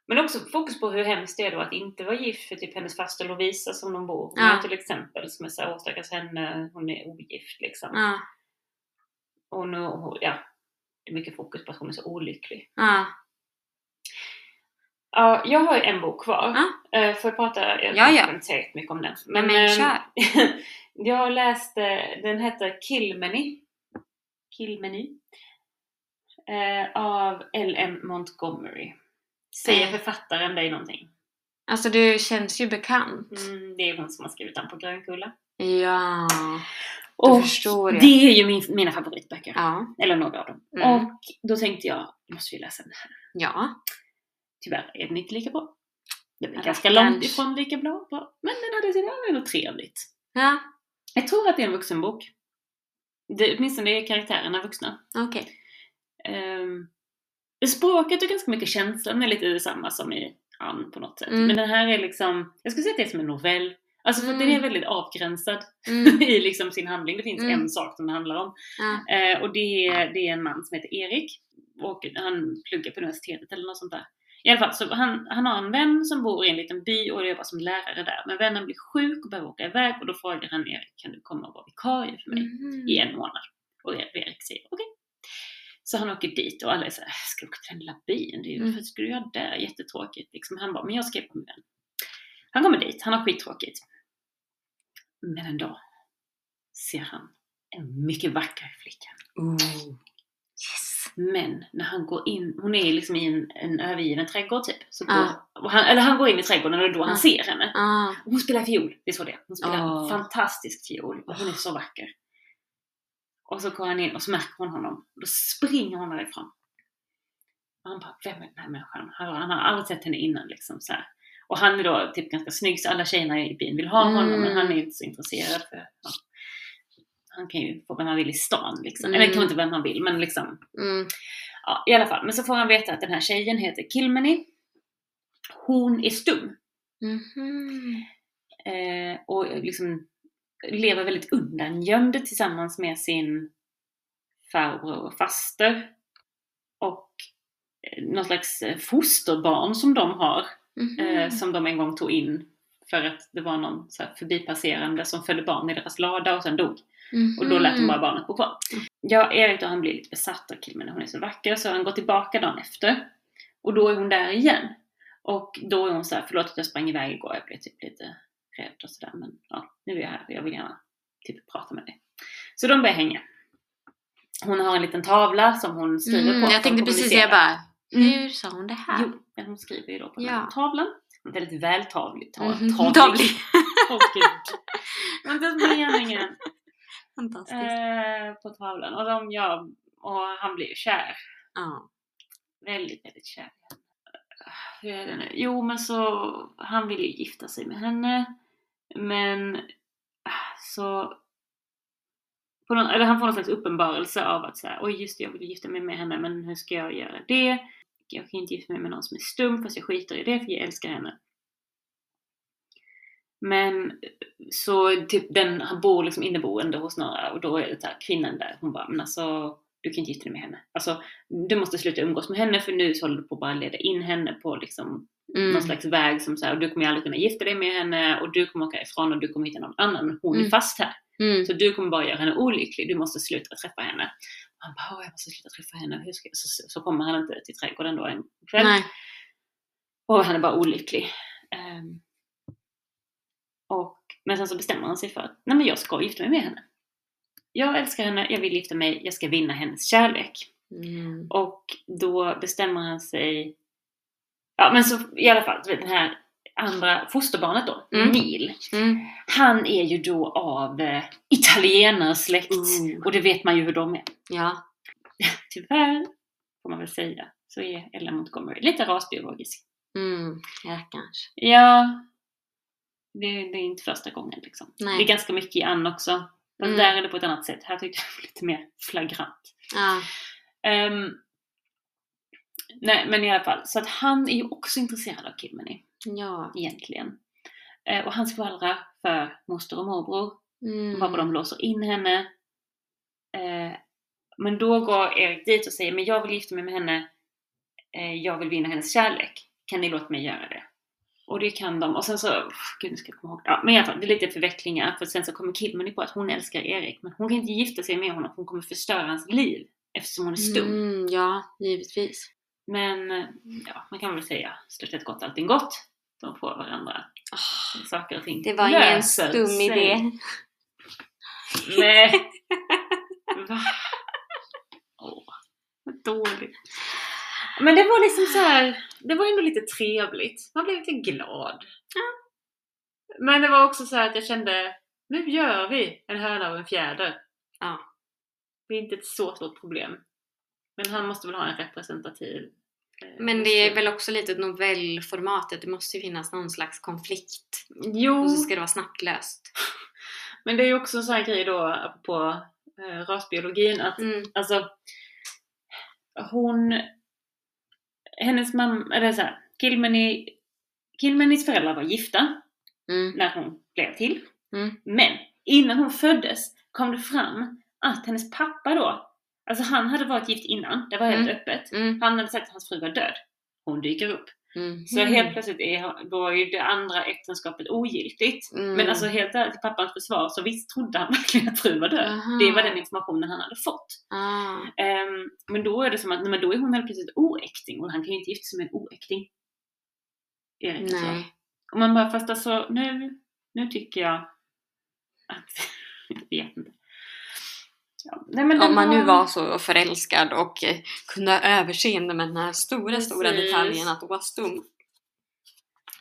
B: men också fokus på hur hemskt det är då att inte vara gift för typ hennes faster Lovisa som de bor med till exempel. Som är såhär, åh stackars henne, hon är ogift liksom.
A: Ja.
B: Och nu, ja, det är mycket fokus på att hon är så olycklig.
A: Ja.
B: Ja, jag har ju en bok kvar.
A: Ja.
B: Eh, får jag prata? Jag
A: Ja,
B: inte sagt mycket om den.
A: Men, men
B: ehm,
A: kör.
B: jag läste, den heter Kilmeny. Kilmeny. Eh, av L.M. Montgomery. Säger
A: Eh.
B: författaren dig någonting?
A: Alltså du känns ju bekant.
B: Mm, det är hon som har skrivit den på Grönkulla.
A: Ja.
B: Och
A: förstår jag.
B: det är ju min, mina favoritböcker.
A: Ja.
B: Eller några av dem.
A: Mm.
B: Och då tänkte jag, måste vi läsa den här.
A: Ja.
B: Tyvärr är den inte lika bra. Den är
A: Rackarns.
B: ganska långt ifrån lika bra, bra. Men den hade sina ändå trevligt.
A: Ja.
B: Jag tror att det är en vuxenbok. Det, åtminstone är karaktärerna vuxna.
A: Okej.
B: Um, språket och ganska mycket känslan är lite detsamma som i Ann på något sätt.
A: Mm.
B: Men den här är liksom, jag skulle säga att det är som en novell. Alltså för
A: Mm.
B: den är väldigt avgränsad
A: Mm.
B: i liksom sin handling. Det finns
A: Mm.
B: en sak som det handlar om.
A: Ja.
B: Eh, och det är, det är en man som heter Erik. Och han pluggar på universitetet eller något sånt där. I alla fall, så han, han har en vän som bor i en liten by och jobbar som lärare där. Men vännen blir sjuk och behöver åka iväg och då frågar han Erik, kan du komma och vara vikarie för mig
A: Mhm.
B: i en månad? Och Erik säger okej. Så han åker dit och alla är såhär, ska du åka till den lilla byn? Det är ju,
A: Mm.
B: Vad ska du göra där? Jättetråkigt. Liksom. Han bara, men jag ska på min vän. Han kommer dit, han har skittråkigt. Men en dag ser han en mycket vacker flicka.
A: Ooh.
B: Men när han går in, hon är liksom i en, en övergiven trädgård typ. Så
A: Ah.
B: går, och han, eller han går in i trädgården och det är då
A: Ah.
B: han ser henne.
A: Ah.
B: Hon spelar fiol, det är så det. Hon spelar
A: Åh.
B: fantastisk fiol och hon är så vacker. Och så går han in och så märker hon honom. Då springer hon därifrån. Och han bara, vem är den här människan? Han, har aldrig sett henne innan liksom så här. Och han är då typ ganska snygg så alla tjejerna i byn vill ha honom men
A: Mm.
B: han är inte så intresserad för ja. Han kan ju få vem han vill i stan liksom.
A: Mm.
B: Eller kanske inte vem han vill men liksom
A: Mm.
B: Ja, i alla fall. Men så får han veta att den här tjejen heter Kilmeny. Hon är stum.
A: Mhm.
B: Eh, och liksom lever väldigt undangömd tillsammans med sin farbror och faster. Och eh, något slags eh, fosterbarn som de har.
A: Mhm.
B: Eh, som de en gång tog in för att det var någon så förbipasserande som födde barn i deras lada och sen dog. Och då lät de
A: Mhm.
B: bara barnet bo kvar. Ja, Erik då han blir lite besatt av Kilmen hon är så vacker så han går tillbaka dagen efter. Och då är hon där igen. Och då är hon så här, förlåt att jag sprang iväg igår, jag blev typ lite rädd och sådär men ja, nu är jag här och jag vill gärna typ prata med dig. Så de börjar hänga. Hon har en liten tavla som hon skriver
A: Mm,
B: på.
A: jag tänkte precis säga bara,
B: Mm.
A: hur sa hon det här?
B: Jo, men hon skriver ju då på den
A: Ja.
B: här tavlan. väldigt vältavligt. Ta,
A: Mhm.
B: tavlig.
A: Tavlig.
B: Åh gud. Det var inte ens meningen. Eh, på tavlan. Och, de, ja, och han blir ju kär.
A: Ja.
B: Väldigt, väldigt kär. Hur är det nu? Jo, men så han vill ju gifta sig med henne. Men ah, så... På någon, eller han får någon slags uppenbarelse av att säga, oj just det, jag vill gifta mig med henne, men hur ska jag göra det? Jag kan inte gifta mig med någon som är stum, fast jag skiter i det, för jag älskar henne. Men så typ den, han bor liksom inneboende hos några och då är det så här, kvinnan där, hon bara, men alltså du kan inte gifta dig med henne. Alltså du måste sluta umgås med henne för nu så håller du på att bara leda in henne på liksom
A: Mm.
B: någon slags väg som säger, du kommer aldrig kunna gifta dig med henne och du kommer åka ifrån och du kommer hitta någon annan men hon är
A: Mm.
B: fast här.
A: Mm.
B: Så du kommer bara göra henne olycklig, du måste sluta träffa henne. Och han bara, "Åh, jag måste sluta träffa henne. Hur ska jag? Så, så, så kommer han inte till trädgården då en kväll.
A: Nej.
B: Och han är bara olycklig. Och, men sen så bestämmer han sig för att nej men jag ska gifta mig med henne. Jag älskar henne, jag vill gifta mig, jag ska vinna hennes kärlek.
A: Mm.
B: Och då bestämmer han sig... Ja men så i alla fall, den här andra fosterbarnet då,
A: Mm.
B: Neil.
A: Mm.
B: Han är ju då av eh, italienare-släkt.
A: Mm.
B: Och det vet man ju hur de är.
A: Ja.
B: Tyvärr, får man väl säga, så är Ella Montgomery lite rasbiologisk.
A: Mm. Rackarns.
B: Ja, det, det är inte första gången liksom.
A: Nej.
B: Det är ganska mycket i Ann också. Fast
A: Mm.
B: där är det på ett annat sätt. Här tyckte jag det var lite mer flagrant.
A: Ja.
B: Ehm, nej, men i alla fall. Så att han är ju också intresserad av Kilmeny,
A: Ja.
B: egentligen. Eh, och han skvallrar för moster och morbror.
A: Mm.
B: Varpå de låser in henne. Eh, men då går Erik dit och säger, men jag vill gifta mig med henne. Eh, jag vill vinna hennes kärlek. Kan ni låta mig göra det? Och det kan de. Och sen så, gud nu ska jag komma ihåg. Ja, men i alla fall, det är lite förvecklingar. För sen så kommer Kidman på att hon älskar Erik. Men hon kan inte gifta sig med honom. för Hon kommer förstöra hans liv. Eftersom hon är stum.
A: Mm, ja, givetvis.
B: Men ja, man kan väl säga stort sett gott allting gott. De får varandra.
A: Ah,
B: Saker och ting
A: det var ingen
B: löser
A: stum
B: sig.
A: idé.
B: Nej. Va? Åh, vad dåligt. Men det var liksom så här, det var ändå lite trevligt. Man blev lite glad. Men det var också så här att jag kände, nu gör vi en höna och en fjäder.
A: Ja.
B: Det är inte ett så stort problem. Men han måste väl ha en representativ eh,
A: Men det är väl också lite novellformatet. Det måste ju finnas någon slags konflikt.
B: Jo,
A: Och så ska det vara snabbt löst.
B: men det är ju också en sån här grej då på eh, rasbiologin att
A: Mm.
B: Alltså, hon... Hennes mamma, eller såhär, Kilmeny, Kilmenys föräldrar var gifta
A: Mm.
B: när hon blev till.
A: Mm.
B: Men innan hon föddes kom det fram att hennes pappa då, alltså han hade varit gift innan, det var helt
A: Mm.
B: öppet.
A: Mm.
B: Han hade sagt att hans fru var död. Hon dyker upp.
A: Mm.
B: Så helt plötsligt är, då är ju det andra äktenskapet ogiltigt.
A: Mm.
B: Men alltså helt ärligt, till pappans försvar så visst trodde han verkligen att frun var död.
A: Aha.
B: Det var den informationen han hade fått.
A: Ah.
B: Ehm, men då är det som att, nej, men då är hon helt plötsligt oäkting och han kan ju inte gifta sig med en oäkting. Erik.
A: Nej.
B: Och man bara, fast alltså nu, nu tycker jag att, jag vet inte. Ja, nej, men
A: Om man nu var så förälskad och eh, kunde ha överseende med den här stora, stora
B: Precis.
A: detaljen att vara stum.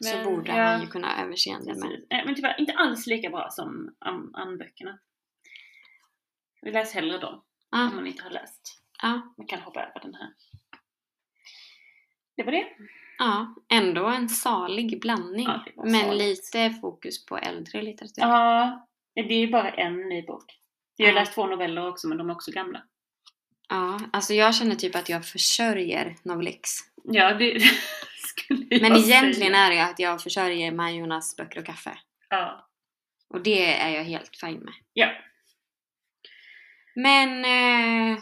A: Så
B: Men,
A: borde
B: ja,
A: han ju kunna ha överseende med.
B: men tyvärr inte alls lika bra som Ann-böckerna. Vi läser hellre dem,
A: Ja,
B: om man inte har läst.
A: ja,
B: Man kan hoppa över den här. Det var det.
A: ja, ändå en salig blandning.
B: Ja,
A: men
B: saligt.
A: lite fokus på äldre litteratur.
B: Ja, det är ju bara en ny bok. Jag har
A: Ja.
B: läst två noveller också, men de är också gamla.
A: Ja, alltså jag känner typ att jag försörjer Novelix.
B: Ja, det skulle jag
A: Men egentligen
B: säga.
A: är det att jag försörjer Majornas böcker och kaffe.
B: Ja.
A: Och det är jag helt fine med.
B: Ja.
A: Men eh,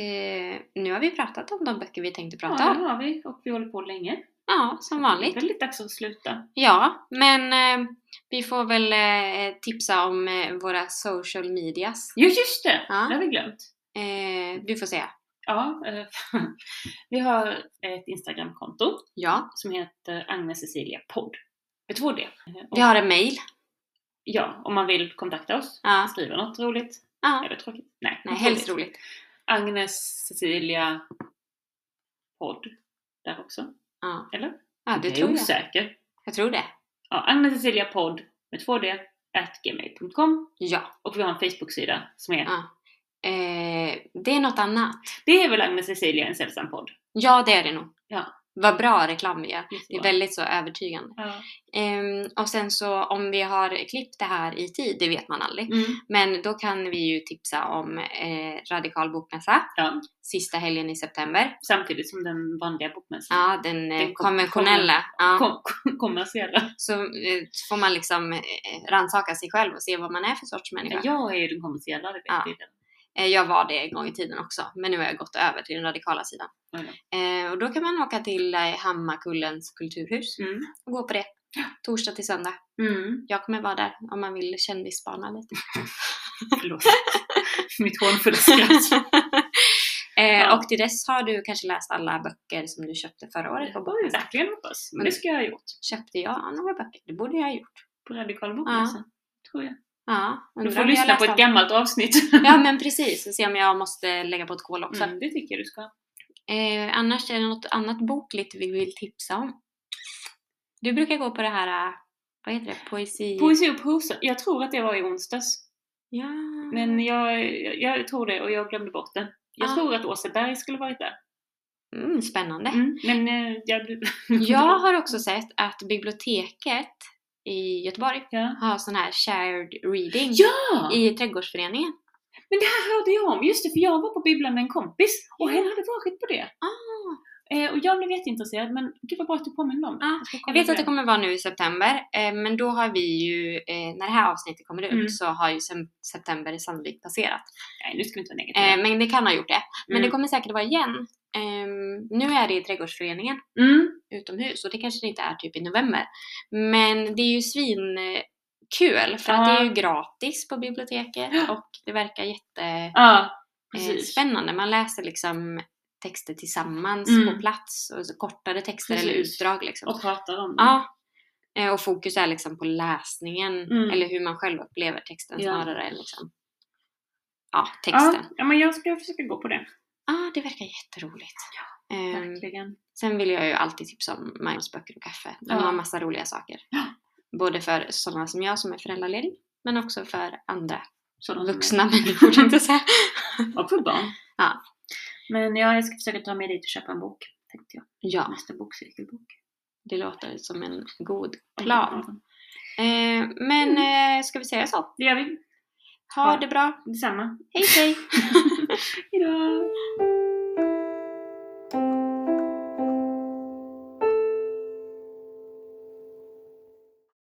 A: eh, nu har vi pratat om de böcker vi tänkte
B: ja,
A: prata
B: det
A: om.
B: har vi. Och vi håller på länge.
A: Ja, som
B: Det är
A: vanligt.
B: väl lite dags att sluta.
A: Ja, men eh, vi får väl eh, tipsa om eh, våra social medias.
B: Jo, just det!
A: Ja.
B: Det har vi glömt.
A: Eh, du får säga.
B: Ja, eh, vi har ett Instagramkonto
A: Ja.
B: som heter Agnes Cecilia podd. Med två D. Och,
A: Vi har en mail.
B: Ja, om man vill kontakta oss.
A: Ja.
B: Skriva något roligt.
A: ja.
B: Eller tråkigt. Nej,
A: Nej, helst roligt.
B: Agnes Cecilia podd. Där också.
A: Ja.
B: Eller?
A: Ja, det
B: jag är
A: tror jag.
B: osäker.
A: Jag tror det.
B: Ja, Agnes Cecilia podd med 2D at gmail.com
A: Ja.
B: och vi har en Facebook-sida som är
A: ja. Eh, det är något annat.
B: Det är väl Agnes Cecilia en sällsam podd?
A: Ja, det är det nog.
B: Ja.
A: Vad bra reklam vi gör. Det är väldigt så övertygande.
B: Ja.
A: Ehm, och sen så om vi har klippt det här i tid, det vet man aldrig.
B: Mm.
A: Men då kan vi ju tipsa om eh, Radikal bokmässa,
B: ja.
A: sista helgen i september.
B: Samtidigt som den vanliga bokmässan.
A: Ja, den, eh,
B: Den kom-
A: konventionella. Ja.
B: Kom, kom, kommersiella.
A: Så eh, får man liksom eh, rannsaka sig själv och se vad man är för sorts människa.
B: Jag är ju den kommersiella, det vet
A: Ja. Eh, jag var det en gång i tiden också, men nu har jag gått över till den radikala sidan.
B: Ja.
A: Eh, och då kan man åka till eh, Hammarkullens kulturhus
B: Mm.
A: och gå på det. Torsdag till söndag.
B: Mm.
A: Jag kommer vara där om man vill kändisspana lite.
B: Förlåt. Mitt hånfulla skratt.
A: eh,
B: Ja.
A: Och till dess har du kanske läst alla böcker som du köpte förra året på bokmässan.
B: verkligen hoppas. Men det ska jag ha gjort.
A: Köpte jag några böcker? Det borde jag ha gjort.
B: På Radikal bokmässa. Tror jag.
A: Ja,
B: Du får lyssna på ett
A: allt.
B: gammalt avsnitt.
A: Ja men precis, och se om jag måste lägga på ett kol också.
B: Mm, det tycker jag du ska.
A: Eh, annars är det något annat bokligt vi vill tipsa om. Du brukar gå på det här, äh, vad heter det, poesi...
B: Poesi och prosa. Jag tror att det var i onsdags.
A: Ja.
B: Men jag, jag, jag tror det och jag glömde bort det. Jag
A: Ah.
B: tror att Åseberg skulle varit där.
A: Mm, spännande.
B: Mm. Men eh, jag...
A: Jag har också sett att biblioteket i Göteborg
B: Ja.
A: har sån här shared reading
B: ja!
A: i trädgårdsföreningen.
B: Men det här hörde jag om. Just det, för jag var på bibblan med en kompis och hen hade varit på det.
A: Ah.
B: Eh, och jag blev jätteintresserad men gud vad bra att du påminde om det. Ska
A: Jag
B: kolla
A: vet att det kommer vara nu i september, eh, men då har vi ju, eh, när det här avsnittet kommer ut,
B: Mm.
A: så har ju september sannolikt passerat.
B: Nej, nu ska vi inte vara negativa.
A: Eh, men det kan ha gjort det. Men
B: Mm.
A: det kommer säkert vara igen. Ehm, nu är det i trädgårdsföreningen
B: Mm.
A: utomhus och det kanske det inte är typ i november. Men det är ju svinkul för att
B: Ja.
A: det är ju gratis på biblioteket och det verkar jättespännande.
B: Ja,
A: spännande. Man läser liksom texter tillsammans
B: Mm.
A: på plats, och så kortare texter eller
B: Precis.
A: utdrag liksom.
B: Och pratar om det.
A: Ja. Eh, Och fokus är liksom på läsningen
B: Mm.
A: eller hur man själv upplever texten
B: Ja.
A: snarare än liksom, ja, texten.
B: Ja, ja, men jag ska försöka gå på det.
A: ah, det verkar jätteroligt. Ehm,
B: Verkligen.
A: sen vill jag ju alltid tipsa om Magnus böcker och kaffe. De
B: Ja.
A: har massa roliga saker.
B: Ja.
A: Både för sådana som jag som är föräldraledig, men också för andra
B: Sådana
A: vuxna människor tänkte jag säga.
B: Och för barn.
A: Ja.
B: Men ja, jag ska försöka ta mig dit och köpa en bok. Tänkte jag.
A: Ja,
B: Nästa bokcirkelbok.
A: det låter som en god plan. Eh, men eh, ska vi säga så?
B: Det gör vi.
A: Ha
B: Ja.
A: det bra.
B: Detsamma.
A: Hej hej!
B: Hejdå!